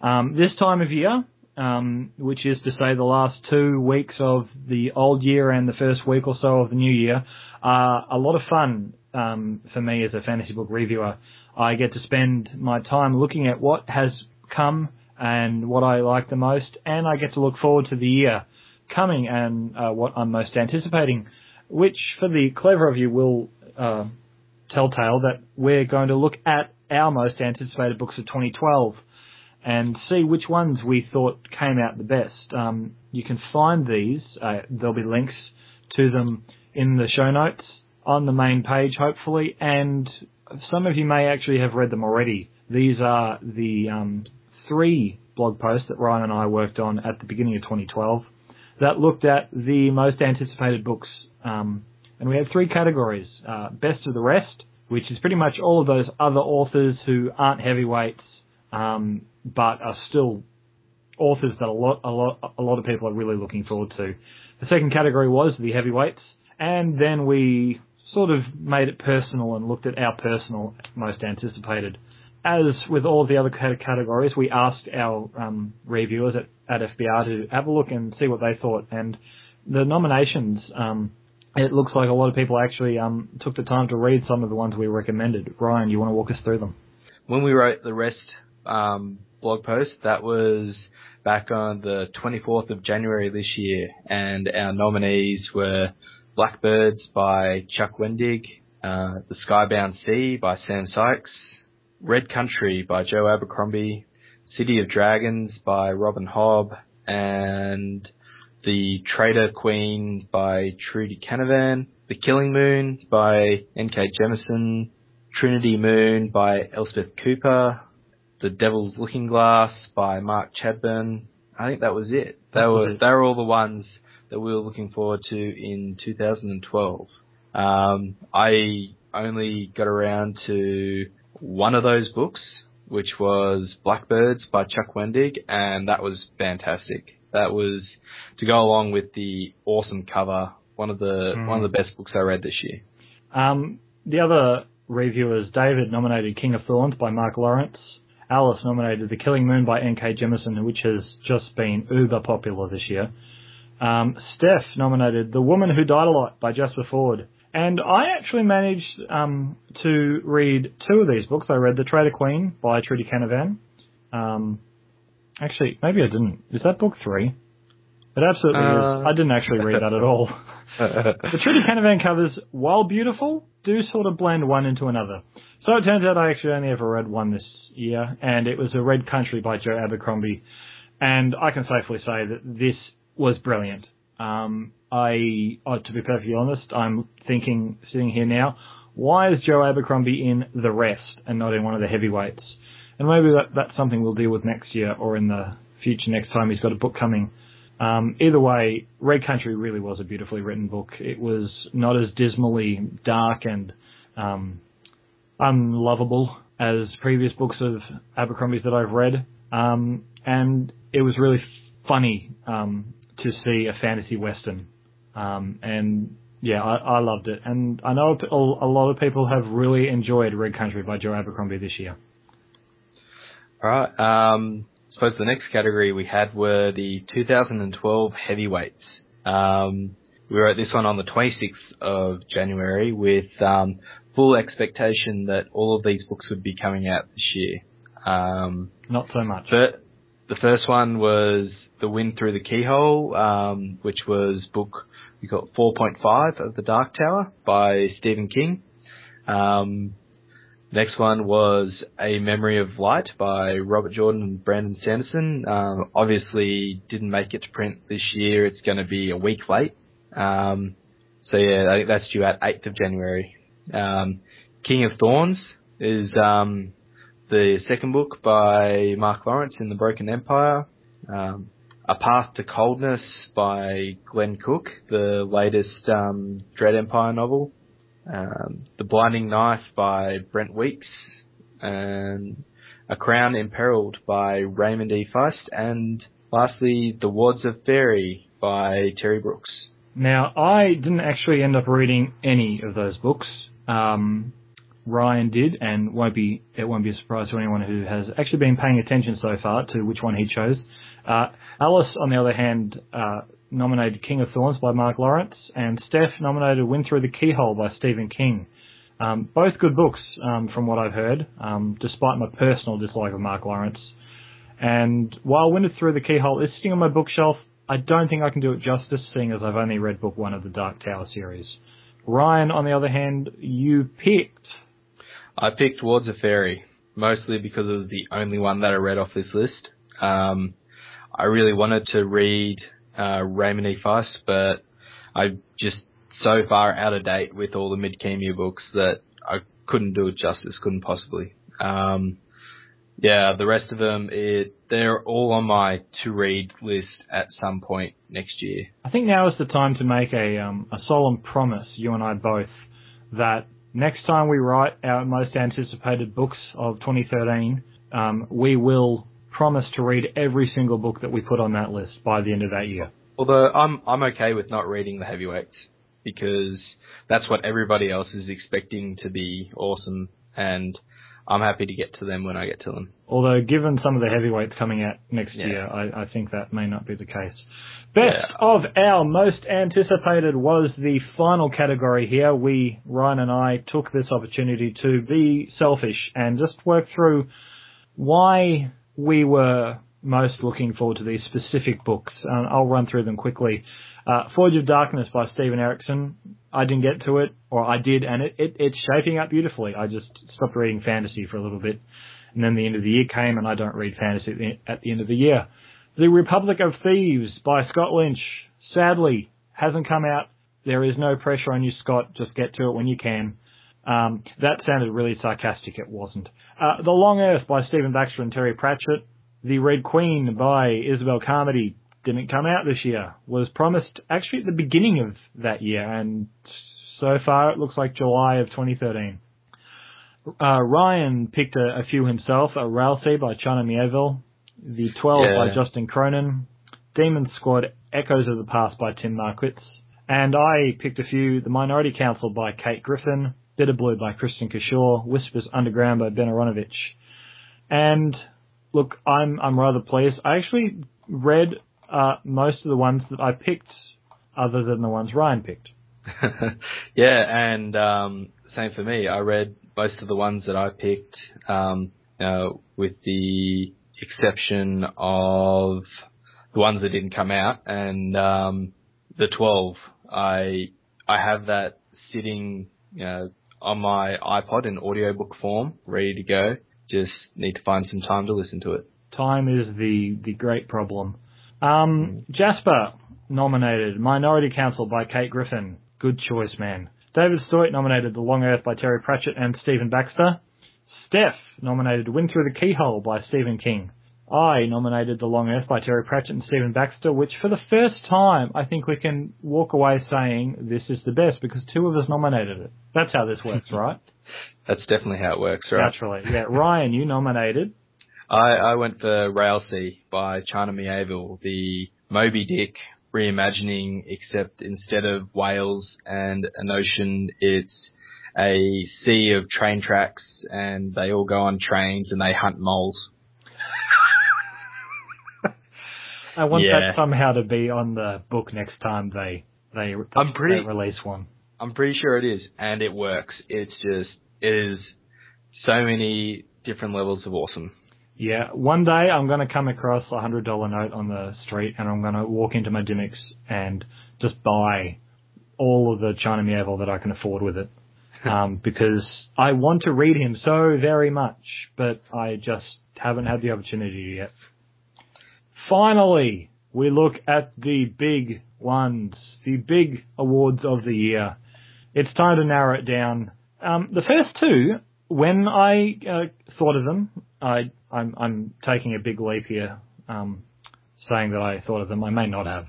Um, this time of year, um, which is to say the last two weeks of the old year and the first week or so of the new year, are a lot of fun um, for me as a fantasy book reviewer. I get to spend my time looking at what has come and what I like the most, and I get to look forward to the year coming and uh, what I'm most anticipating, which for the clever of you will uh, telltale that we're going to look at our most anticipated books of 2012 and see which ones we thought came out the best. Um, you can find these, uh, there'll be links to them in the show notes on the main page, hopefully, and some of you may actually have read them already. These are the um, three blog posts that Ryan and I worked on at the beginning of 2012 that looked at the most anticipated books. Um, and we had three categories. Uh, best of the rest, which is pretty much all of those other authors who aren't heavyweights, um, but are still authors that a lot, a lot, a lot of people are really looking forward to. The second category was the heavyweights, and then we sort of made it personal and looked at our personal most anticipated as with all the other categories, we asked our um, reviewers at, at FBR to have a look and see what they thought. And the nominations, um, it looks like a lot of people actually um, took the time to read some of the ones we recommended. Ryan, you want to walk us through them? When we wrote the rest um, blog post, that was back on the 24th of January this year, and our nominees were Blackbirds by Chuck Wendig, uh, The Skybound Sea by Sam Sykes, Red Country by Joe Abercrombie, City of Dragons by Robin Hobb, and The Traitor Queen by Trudi Canavan, The Killing Moon by N.K. Jemisin, Trinity Moon by Elspeth Cooper, The Devil's Looking Glass by Mark Chadbourn. I think that was it. They were they were all the ones that we were looking forward to in 2012. Um, I only got around to one of those books, which was Blackbirds by Chuck Wendig, and that was fantastic. That was to go along with the awesome cover, one of the mm. one of the best books I read this year. Um, the other reviewers, David nominated King of Thorns by Mark Lawrence. Alice nominated The Killing Moon by N.K. Jemisin, which has just been uber popular this year. Um, Steph nominated The Woman Who Died a Lot by Jasper Fforde. And I actually managed um, to read two of these books. I read The Traitor Queen by Trudi Canavan. Um, actually, maybe I didn't. Is that book three? It absolutely uh, is. I didn't actually read that at all. <laughs> the Trudi Canavan covers, while beautiful, do sort of blend one into another. So it turns out I actually only ever read one this year, and it was A Red Country by Joe Abercrombie. And I can safely say that this was brilliant. Um, I, to be perfectly honest, I'm thinking, sitting here now, why is Joe Abercrombie in The Rest and not in one of the heavyweights? And maybe that, that's something we'll deal with next year or in the future next time he's got a book coming. Um, either way, Red Country really was a beautifully written book. It was not as dismally dark and um, unlovable as previous books of Abercrombie's that I've read, um, and it was really funny um, to see a fantasy western. Um, and yeah, I, I, loved it, and I know a lot of people have really enjoyed Red Country by Joe Abercrombie this year. All right. Um, I suppose the next category we had were the 2012 heavyweights. Um, we wrote this one on the 26th of January with um, full expectation that all of these books would be coming out this year. Um, Not so much. But the first one was The Wind Through the Keyhole, um, which was book we got 4.5 of The Dark Tower by Stephen King. Um, next one was A Memory of Light by Robert Jordan and Brandon Sanderson. Um, obviously didn't make it to print this year. It's going to be a week late. Um, so yeah, I think that's due out 8th of January. Um, King of Thorns is um, the second book by Mark Lawrence in the Broken Empire. Um, a Path to Coldness by Glenn Cook, the latest um, Dread Empire novel. Um, the Blinding Knife by Brent Weeks, and A Crown Imperiled by Raymond E. Feist, and lastly, The Wards of Faerie by Terry Brooks. Now, I didn't actually end up reading any of those books. Um, Ryan did, and won't be it won't be a surprise to anyone who has actually been paying attention so far to which one he chose. Uh, Alice, on the other hand, uh, nominated King of Thorns by Mark Lawrence, and Steph nominated Wind Through the Keyhole by Stephen King. Um, both good books, um, from what I've heard, um, despite my personal dislike of Mark Lawrence. And while Wind Through the Keyhole is sitting on my bookshelf, I don't think I can do it justice, seeing as I've only read book one of the Dark Tower series. Ryan, on the other hand, you picked. I picked Wards of Faerie, mostly because it was the only one that I read off this list. Um, I really wanted to read uh, Raymond E. Feist, but I'm just so far out of date with all the Midkemia books that I couldn't do it justice, couldn't possibly. Um, yeah, the rest of them, it, they're all on my to read list at some point next year. I think now is the time to make a um, a solemn promise, you and I both, that next time we write our most anticipated books of 2013, um, we will promise to read every single book that we put on that list by the end of that year. Although I'm I'm okay with not reading the heavyweights because that's what everybody else is expecting to be awesome and I'm happy to get to them when I get to them. Although, given some of the heavyweights coming out next yeah. year, I, I, think that may not be the case. Best yeah. of our most anticipated was the final category here. We, Ryan and I, took this opportunity to be selfish and just work through why we were most looking forward to these specific books. Um, I'll run through them quickly. Uh, Forge of Darkness by Steven Erikson. I didn't get to it, or I did, and it, it, it's shaping up beautifully. I just stopped reading fantasy for a little bit, and then the end of the year came, and I don't read fantasy at the, at the end of the year. The Republic of Thieves by Scott Lynch. Sadly, hasn't come out. There is no pressure on you, Scott. Just get to it when you can. Um, that sounded really sarcastic. It wasn't. Uh, the Long Earth by Stephen Baxter and Terry Pratchett. The Red Queen by Isobelle Carmody didn't come out this year. Was promised actually at the beginning of that year, and so far it looks like July of 2013. Uh, Ryan picked a, a, few himself. A Railsea by China Miéville. The 12 yeah. by Justin Cronin. Demon Squad Echoes of the Past by Tim Marquitz. And I picked a few. The Minority Council by Kate Griffin. Bitter Blue by Kristin Cashore, Whispers Underground by Ben Aaronovitch. And look, I'm I'm rather pleased. I actually read uh, most of the ones that I picked, other than the ones Ryan picked. <laughs> yeah, and um, same for me. I read most of the ones that I picked, um, uh, with the exception of the ones that didn't come out, and um, the 12 I I have that sitting know, on my iPod in audiobook form, ready to go. Just need to find some time to listen to it. Time is the the great problem. Um, Jasper nominated Minority Council by Kate Griffin. Good choice, man. David Stoit nominated The Long Earth by Terry Pratchett and Stephen Baxter. Steph nominated Wind Through the Keyhole by Stephen King. I nominated The Long Earth by Terry Pratchett and Stephen Baxter, which for the first time I think we can walk away saying this is the best because two of us nominated it. That's how this works, <laughs> right? That's definitely how it works, right? Naturally, yeah. Ryan, you nominated. I, I went for Railsea by China Miéville, the Moby Dick reimagining, except instead of whales and an ocean, it's a sea of train tracks and they all go on trains and they hunt moles. I want Yeah. that somehow to be on the book next time they they, I'm pretty- they release one. I'm pretty sure it is, and it works. It's just, it is so many different levels of awesome. Yeah, one day I'm going to come across a hundred dollar note on the street, and I'm going to walk into my Dymocks and just buy all of the China Miéville that I can afford with it, <laughs> um, because I want to read him so very much, but I just haven't had the opportunity yet. Finally, we look at the big ones, the big awards of the year. It's time to narrow it down. Um, the first two, when I uh, thought of them, I, I'm, I'm taking a big leap here, um, saying that I thought of them. I may not have.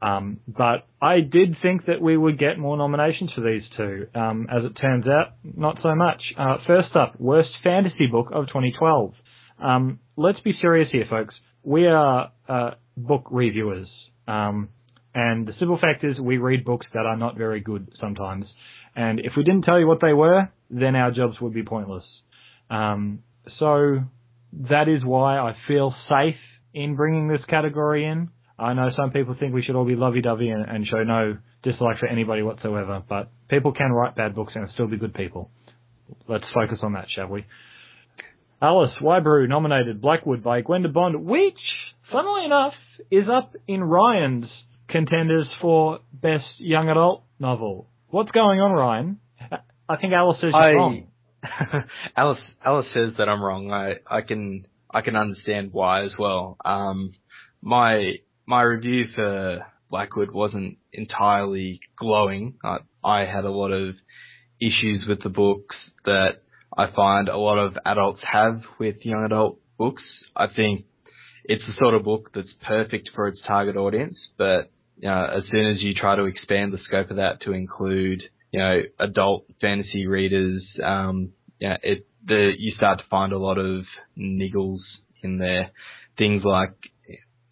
Um, but I did think that we would get more nominations for these two. Um, as it turns out, not so much. Uh, first up, worst fantasy book of 2012. Um, let's be serious here, folks. We are uh, book reviewers, um, and the simple fact is we read books that are not very good sometimes. And if we didn't tell you what they were, then our jobs would be pointless. Um, so that is why I feel safe in bringing this category in. I know some people think we should all be lovey-dovey and, and show no dislike for anybody whatsoever, but people can write bad books and still be good people. Let's focus on that, shall we? Alice Wybrew nominated Blackwood by Gwenda Bond, which, funnily enough, is up in Ryan's contenders for best young adult novel. What's going on, Ryan? I think Alice says you're I- wrong. <laughs> Alice Alice says that I'm wrong. I, I can I can understand why as well. Um, my my review for Blackwood wasn't entirely glowing. I, I had a lot of issues with the books that I find a lot of adults have with young adult books. I think it's the sort of book that's perfect for its target audience, but you know, as soon as you try to expand the scope of that to include you know, adult fantasy readers, um, yeah, it, the, you start to find a lot of niggles in there. Things like,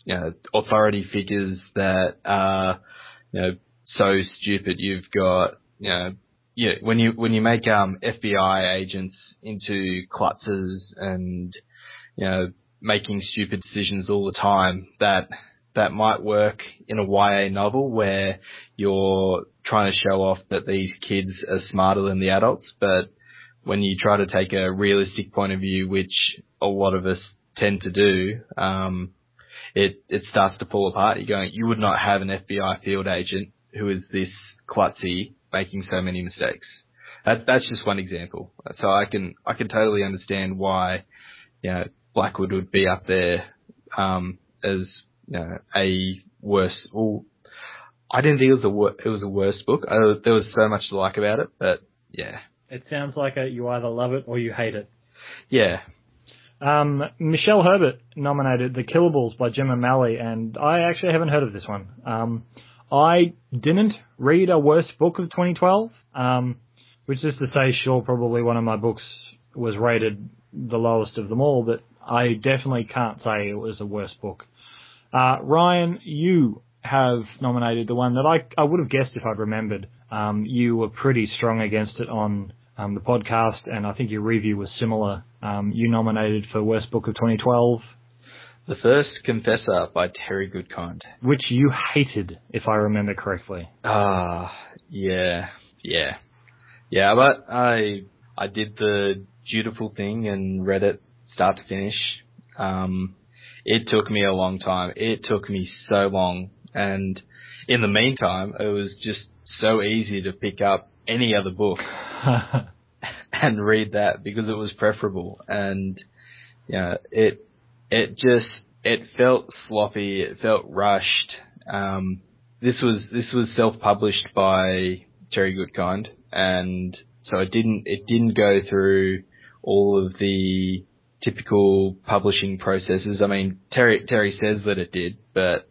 you know, authority figures that are, you know, so stupid. You've got, you know, yeah, when you, when you make, um, FBI agents into klutzes and, you know, making stupid decisions all the time, that, that might work in a YA novel where you're trying to show off that these kids are smarter than the adults, but when you try to take a realistic point of view, which a lot of us tend to do, um, it, it starts to fall apart. You're going, you would not have an FBI field agent who is this klutzy making so many mistakes. That, that's just one example. So I can, I can totally understand why, you know, Blackwood would be up there, um, as, you know, a worse, well, I didn't think it was a wor- it was a worse book. I, there was so much to like about it, but yeah, It sounds like a, you either love it or you hate it. yeah. Um, Michelle Herbert nominated The Killables by Gemma Malley, and I actually haven't heard of this one. Um, I didn't read a worse book of 2012, um, which is to say, sure, probably one of my books was rated the lowest of them all, but I definitely can't say it was a worse book. Uh, Ryan, you have nominated the one that I, I would have guessed if I'd remembered. Um, you were pretty strong against it on um, the podcast, and I think your review was similar. Um, you nominated for Worst Book of 2012, The First Confessor by Terry Goodkind. which you hated, if I remember correctly. Ah, yeah, yeah, yeah. But I I did the dutiful thing and read it start to finish. Um, it took me a long time. It took me so long, and in the meantime, it was just so easy to pick up any other book <laughs> and read that because it was preferable. And you know, it it just it felt sloppy. It felt rushed. Um, this was this was self published by Terry Goodkind, and so it didn't it didn't go through all of the typical publishing processes. I mean, Terry Terry says that it did, but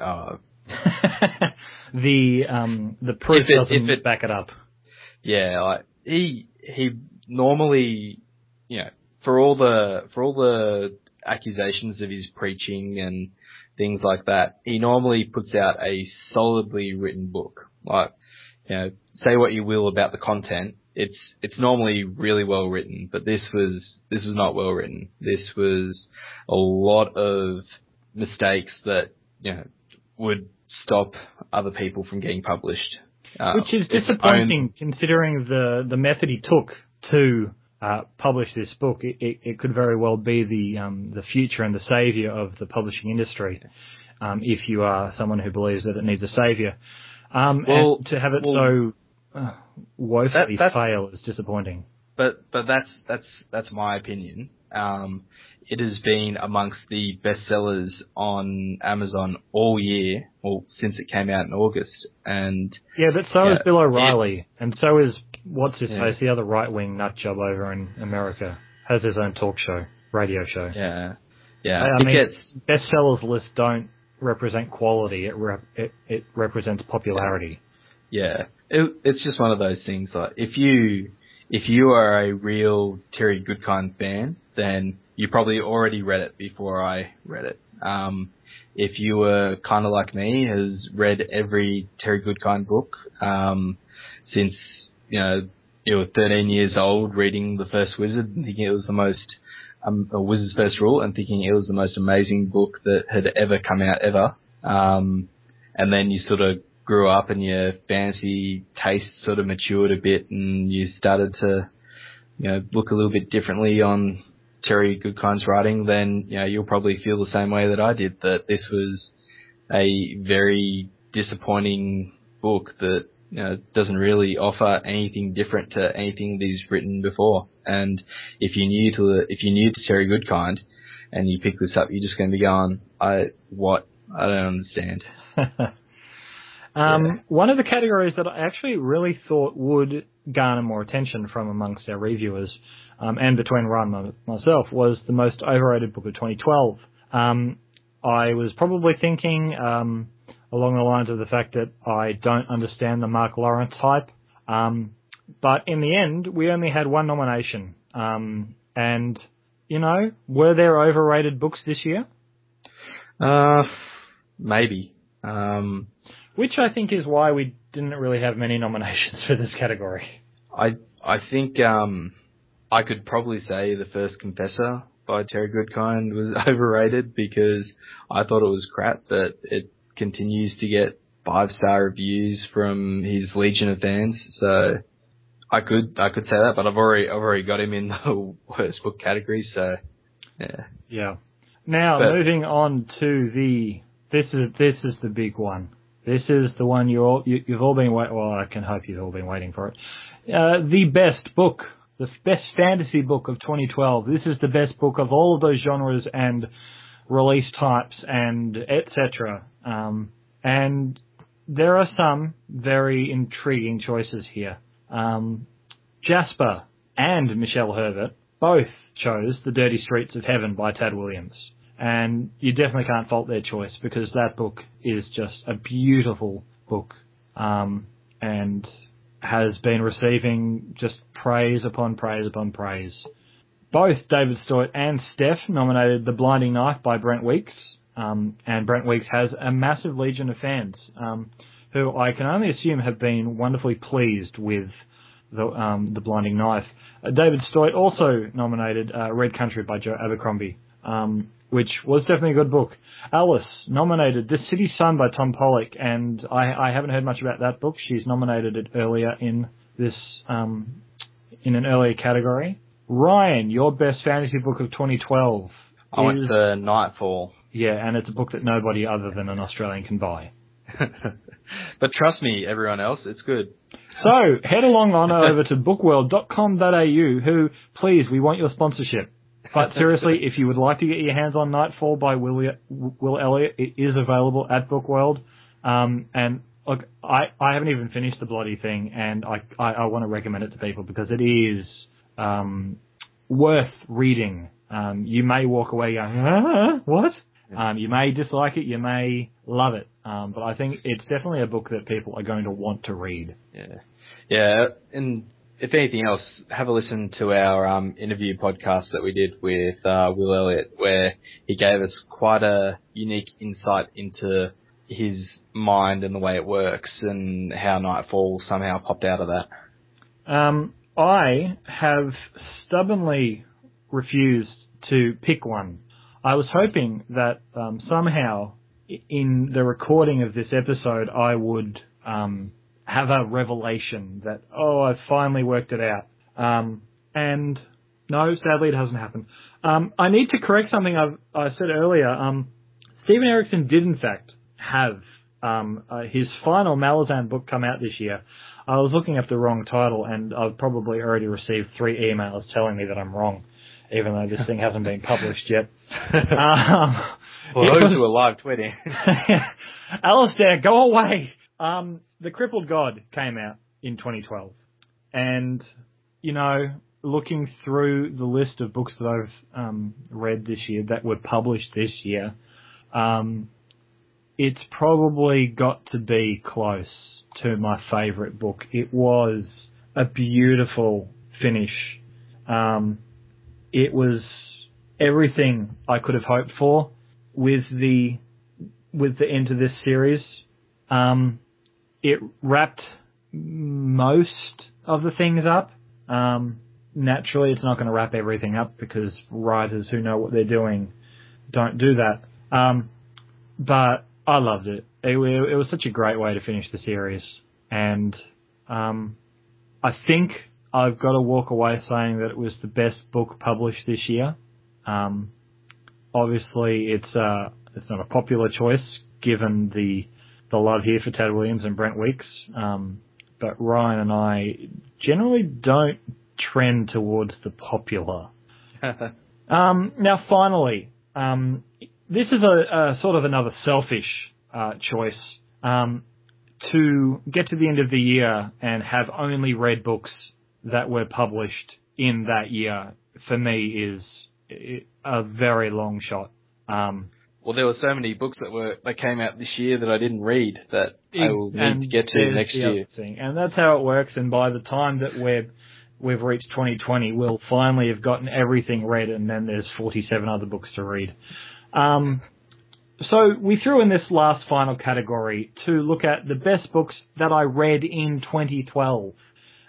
uh, <laughs> the um, the proof If it- doesn't if it- back it up. yeah, like he he normally, you know, for all the for all the accusations of his preaching and things like that, he normally puts out a solidly written book. Like, you know, say what you will about the content, it's it's normally really well written, but this was this was not well written. This was a lot of mistakes that you know would stop other people from getting published. Uh, Which is disappointing considering the, the method he took to uh, publish this book. It, it, it could very well be the um, the future and the savior of the publishing industry. Um, if you are someone who believes that it needs a savior, um, Well- and to have it well- so uh, woefully That- fail is disappointing. but but that's that's that's my opinion. Um, it has been amongst the bestsellers on Amazon all year, well since it came out in August, and Yeah, but so Yeah, is Bill O'Reilly, and so is what's his Yeah. face, the other right wing nut job over in America, has his own talk show, radio show. yeah, yeah, I it mean, gets bestsellers lists don't represent quality; it rep- it, it represents popularity. yeah, it, it's just one of those things. Like if you if you are a real Terry Goodkind fan, then you probably already read it before I read it. Um, if you were kind of like me, has read every Terry Goodkind book um, since you know you were 13 years old, reading The First Wizard and thinking it was the most um, a Wizard's First Rule and thinking it was the most amazing book that had ever come out ever. Um, and then you sort of grew up and your fantasy taste sort of matured a bit and you started to, you know, look a little bit differently on Terry Goodkind's writing, then, you know, you'll probably feel the same way that I did, that this was a very disappointing book that, you know, doesn't really offer anything different to anything that he's written before. And if you're new to the, if you're new to Terry Goodkind and you pick this up, you're just going to be going, I, what? I don't understand. <laughs> um, Yeah. One of the categories that I actually really thought would garner more attention from amongst our reviewers um, and between Ryan and myself was the most overrated book of 2012. Um, I was probably thinking um, along the lines of the fact that I don't understand the Mark Lawrence hype. Um, but in the end, we only had one nomination. Um, and, you know, were there overrated books this year? Uh, maybe. Um, Which I think is why we didn't really have many nominations <laughs> for this category. I I think um, I could probably say the first Confessor by Terry Goodkind was <laughs> overrated because I thought it was crap, but it continues to get five star reviews from his legion of fans. So I could I could say that, but I've already I've already got him in the <laughs> worst book category. So yeah, Yeah. Now But- moving on to the this is this is the big one. This is the one you all you, you've all been wait. Well, I can hope you've all been waiting for it. Uh, the best book, the best fantasy book of 2012. This is the best book of all of those genres and release types and etc. Um, and there are some very intriguing choices here. Um, Jasper and Michelle Herbert both chose The Dirty Streets of Heaven by Tad Williams. And you definitely can't fault their choice because that book is just a beautiful book um, and has been receiving just praise upon praise upon praise. Both David Stewart and Steph nominated The Blinding Knife by Brent Weeks. Um, and Brent Weeks has a massive legion of fans um, who I can only assume have been wonderfully pleased with the, um, the Blinding Knife. Uh, David Stoit also nominated uh, Red Country by Joe Abercrombie, um, which was definitely a good book. Alice nominated The City's Son by Tom Pollock, and I, I haven't heard much about that book. She's nominated it earlier in this um, in an earlier category. Ryan, your best fantasy book of 2012 I went is for Nightfall. yeah, and it's a book that nobody other than an Australian can buy. <laughs> but trust me, everyone else, it's good. So head along on over to <laughs> bookworld.com.au. Who, please, we want your sponsorship. But seriously, if you would like to get your hands on Nightfall by Will, Will Elliott, it is available at Bookworld. Um, and look, I, I haven't even finished the bloody thing, and I, I, I want to recommend it to people because it is um, worth reading. Um, you may walk away going, ah, what? Um, you may dislike it, you may love it, um, but I think it's definitely a book that people are going to want to read. Yeah, yeah, and if anything else, have a listen to our um, interview podcast that we did with uh, Will Elliott, where he gave us quite a unique insight into his mind and the way it works, and how Nightfall somehow popped out of that. Um, I have stubbornly refused to pick one. I was hoping that um, somehow in the recording of this episode I would um, have a revelation that oh I've finally worked it out. Um, and no, sadly it hasn't happened. Um, I need to correct something I've, I said earlier. Um, Steven Erikson did in fact have um, uh, his final Malazan book come out this year. I was looking up the wrong title, and I've probably already received three emails telling me that I'm wrong, even though this thing hasn't been published yet. <laughs> um, well, those was, who are live tweeting. <laughs> Alistair, go away. Um, the Crippled God came out in 2012, and you know, looking through the list of books that I've um, read this year that were published this year, um, it's probably got to be close to my favourite book. It was a beautiful finish. Um, it was everything I could have hoped for with the with the end of this series. Um, it wrapped most of the things up. Um, naturally, it's not going to wrap everything up because writers who know what they're doing don't do that. Um, but I loved it. it. It was such a great way to finish the series, and um, I think I've got to walk away saying that it was the best book published this year. Um, obviously, it's uh, it's not a popular choice given the the love here for Tad Williams and Brent Weeks, um, but Ryan and I generally don't trend towards the popular. <laughs> um, now, finally, um, this is a, a, sort of another selfish uh, choice. Um, to get to the end of the year and have only read books that were published in that year, for me, is a very long shot. Um, well, there were so many books that were that came out this year that I didn't read that I will need to get to next year. Thing. And that's how it works. And by the time that we're we've reached 2020, we'll finally have gotten everything read, and then there's 47 other books to read. Um, so we threw in this last final category to look at the best books that I read in 2012.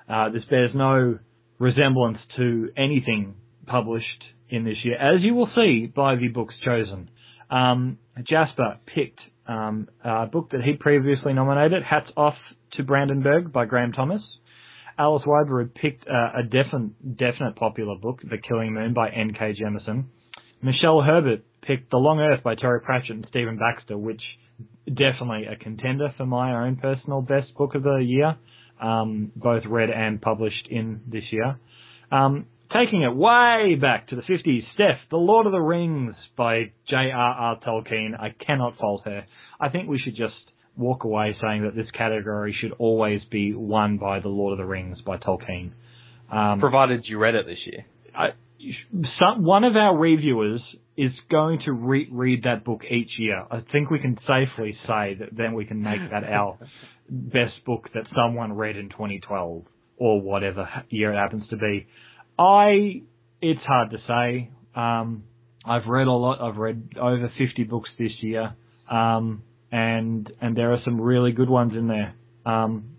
Uh, this bears no resemblance to anything published in this year, as you will see by the books chosen. Um, Jasper picked um, a book that he previously nominated, Hats Off to Brandenburg by Graham Thomas. Alice had picked uh, a definite, definite popular book, The Killing Moon by N.K. Jemisin. Michelle Herbert picked The Long Earth by Terry Pratchett and Stephen Baxter, which definitely a contender for my own personal best book of the year, um, both read and published in this year. Um, taking it way back to the 50s, Steph, The Lord of the Rings by J.R.R. Tolkien. I cannot fault her. I think we should just walk away saying that this category should always be won by The Lord of the Rings by Tolkien. Um, Provided you read it this year. I, some, one of our reviewers is going to re- read that book each year. I think we can safely say that then we can make that our <laughs> best book that someone read in 2012 or whatever year it happens to be. I, it's hard to say. Um, I've read a lot. I've read over 50 books this year. Um, and, and there are some really good ones in there. Um,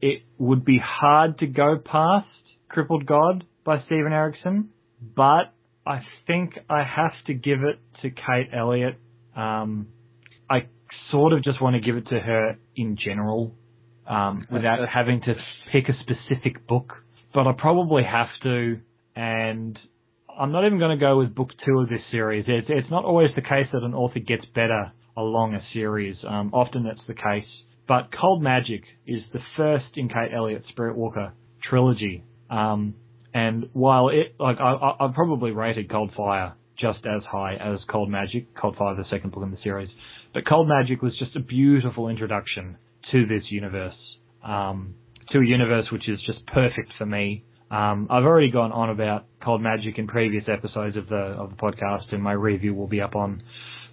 it would be hard to go past Crippled God by Steven Erikson but I think I have to give it to Kate Elliott. Um, I sort of just want to give it to her in general, um, without having to pick a specific book. But I probably have to, and I'm not even going to go with book two of this series. It's, it's not always the case that an author gets better along a series. Um, often that's the case. But Cold Magic is the first in Kate Elliott Spirit Walker trilogy. Um, and while it, like, I, I, probably rated Cold Fire just as high as Cold Magic, Cold Fire, the second book in the series. But Cold Magic was just a beautiful introduction to this universe, um, to a universe which is just perfect for me. Um, I've already gone on about Cold Magic in previous episodes of the of the podcast, and my review will be up on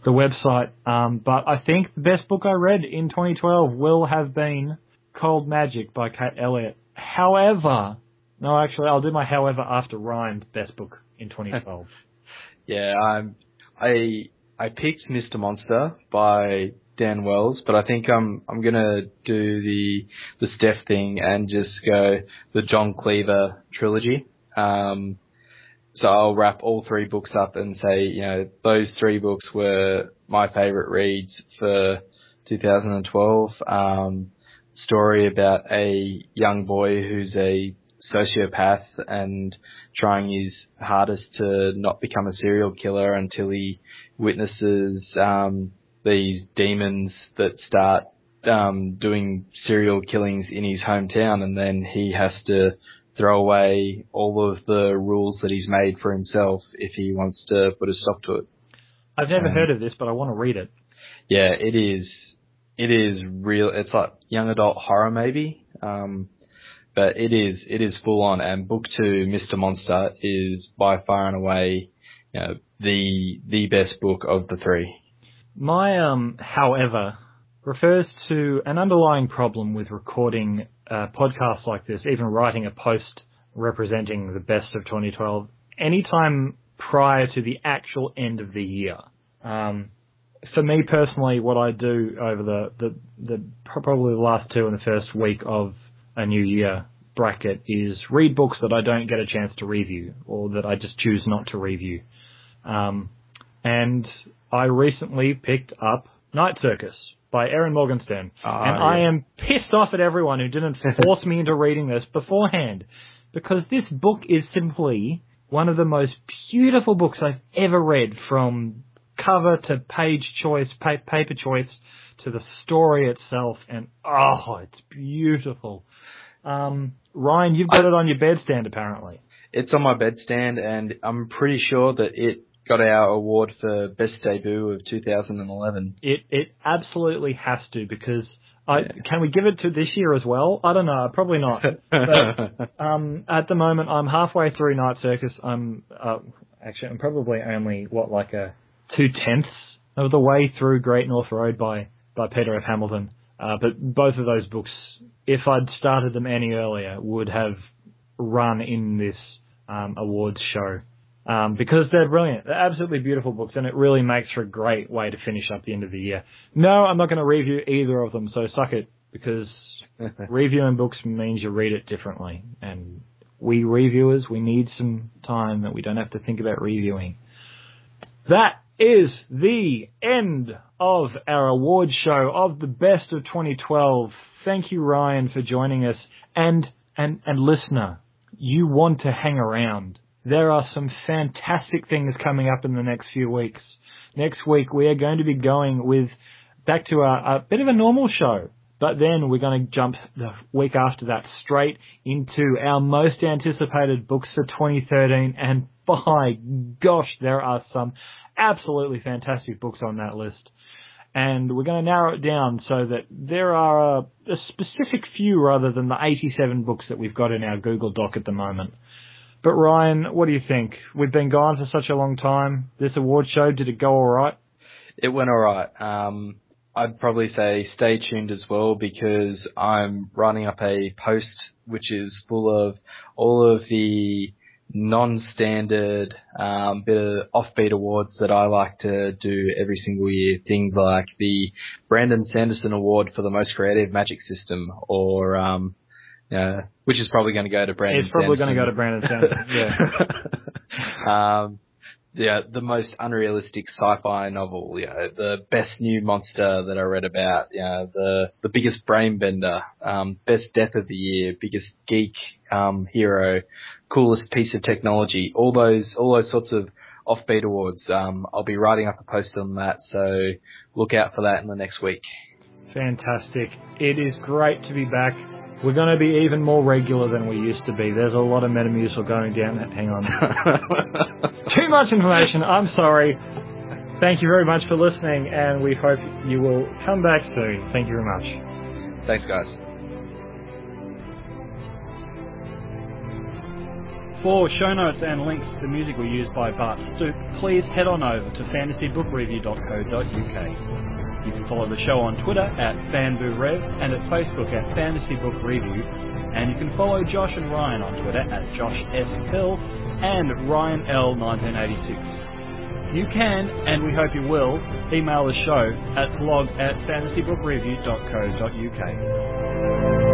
the website. Um, but I think the best book I read in 2012 will have been Cold Magic by Kate Elliott. However, no, actually, I'll do my however after Ryan's best book in 2012. <laughs> yeah, I'm, I I picked Mr. Monster by Dan Wells, but I think I'm I'm gonna do the the Steph thing and just go the John Cleaver trilogy. Um, so I'll wrap all three books up and say, you know, those three books were my favorite reads for 2012. Um, story about a young boy who's a sociopath and trying his hardest to not become a serial killer until he witnesses um, these demons that start um, doing serial killings in his hometown, and then he has to throw away all of the rules that he's made for himself if he wants to put a stop to it. I've never um, heard of this, but I want to read it. Yeah, it is. It is real. It's like young adult horror, maybe. Um, but it is it is full on. And book two, Mr. Monster, is by far and away, you know, the the best book of the three. My um, however, refers to an underlying problem with recording uh, podcasts like this, even writing a post representing the best of 2012, anytime prior to the actual end of the year. Um, for me personally, what I do over the, the, the probably the last two and the first week of a new year bracket is read books that I don't get a chance to review or that I just choose not to review. Um, and I recently picked up Night Circus by Erin Morgenstern. Uh, and yeah. I am pissed off at everyone who didn't <laughs> force me into reading this beforehand. Because this book is simply one of the most beautiful books I've ever read from cover to page choice, pa- paper choice to the story itself. And oh, it's beautiful. Um, Ryan, you've got I, it on your bedstand apparently. It's on my bedstand and I'm pretty sure that it got our award for best debut of 2011. It it absolutely has to because I yeah. can we give it to this year as well? I don't know, probably not. <laughs> but, um, at the moment, I'm halfway through Night Circus. I'm uh, actually I'm probably only what like a two tenths of the way through Great North Road by by Peter F. Hamilton. Uh, but both of those books, if I'd started them any earlier, would have run in this um, awards show um, because they're brilliant. They're absolutely beautiful books, and it really makes for a great way to finish up the end of the year. No, I'm not going to review either of them, so suck it, because <laughs> reviewing books means you read it differently, and we reviewers, we need some time that we don't have to think about reviewing. That is the end of our award show of the best of 2012. Thank you, Ryan, for joining us, and and and listener, you want to hang around there are some fantastic things coming up in the next few weeks. Next week we are going to be going with back to a, a bit of a normal show, but then we're going to jump the week after that straight into our most anticipated books for 2013 and by gosh, there are some absolutely fantastic books on that list. And we're going to narrow it down so that there are a, a specific few rather than the 87 books that we've got in our Google Doc at the moment. But Ryan, what do you think? We've been gone for such a long time. This award show, did it go all right? It went all right. Um, I'd probably say stay tuned as well because I'm running up a post which is full of all of the non-standard um, bit of offbeat awards that I like to do every single year. Things like the Brandon Sanderson Award for the most creative magic system, or um, yeah, which is probably going to go to Brandon. It's probably going to go to Brandon Sanderson. yeah. <laughs> um, yeah, the most unrealistic sci-fi novel. Yeah, the best new monster that I read about. Yeah, the the biggest brain bender. Um, best death of the year. Biggest geek um, hero. coolest piece of technology. All those all those sorts of offbeat awards. Um, I'll be writing up a post on that, so look out for that in the next week. Fantastic. It is great to be back. We're going to be even more regular than we used to be. There's a lot of Metamucil going down. Hang on. <laughs> Too much information. I'm sorry. Thank you very much for listening, and we hope you will come back soon. Thank you very much. Thanks, guys. For show notes and links to the music we used by Bart Stoop, please head on over to fantasybookrareview.co.uk. You can follow the show on Twitter at FanbooRev and at Facebook at Fantasy Book Review. And you can follow Josh and Ryan on Twitter at Josh S. Hill and Ryan L. 1986. You can, and we hope you will, email the show at blog at fantasybookrareview.co.uk.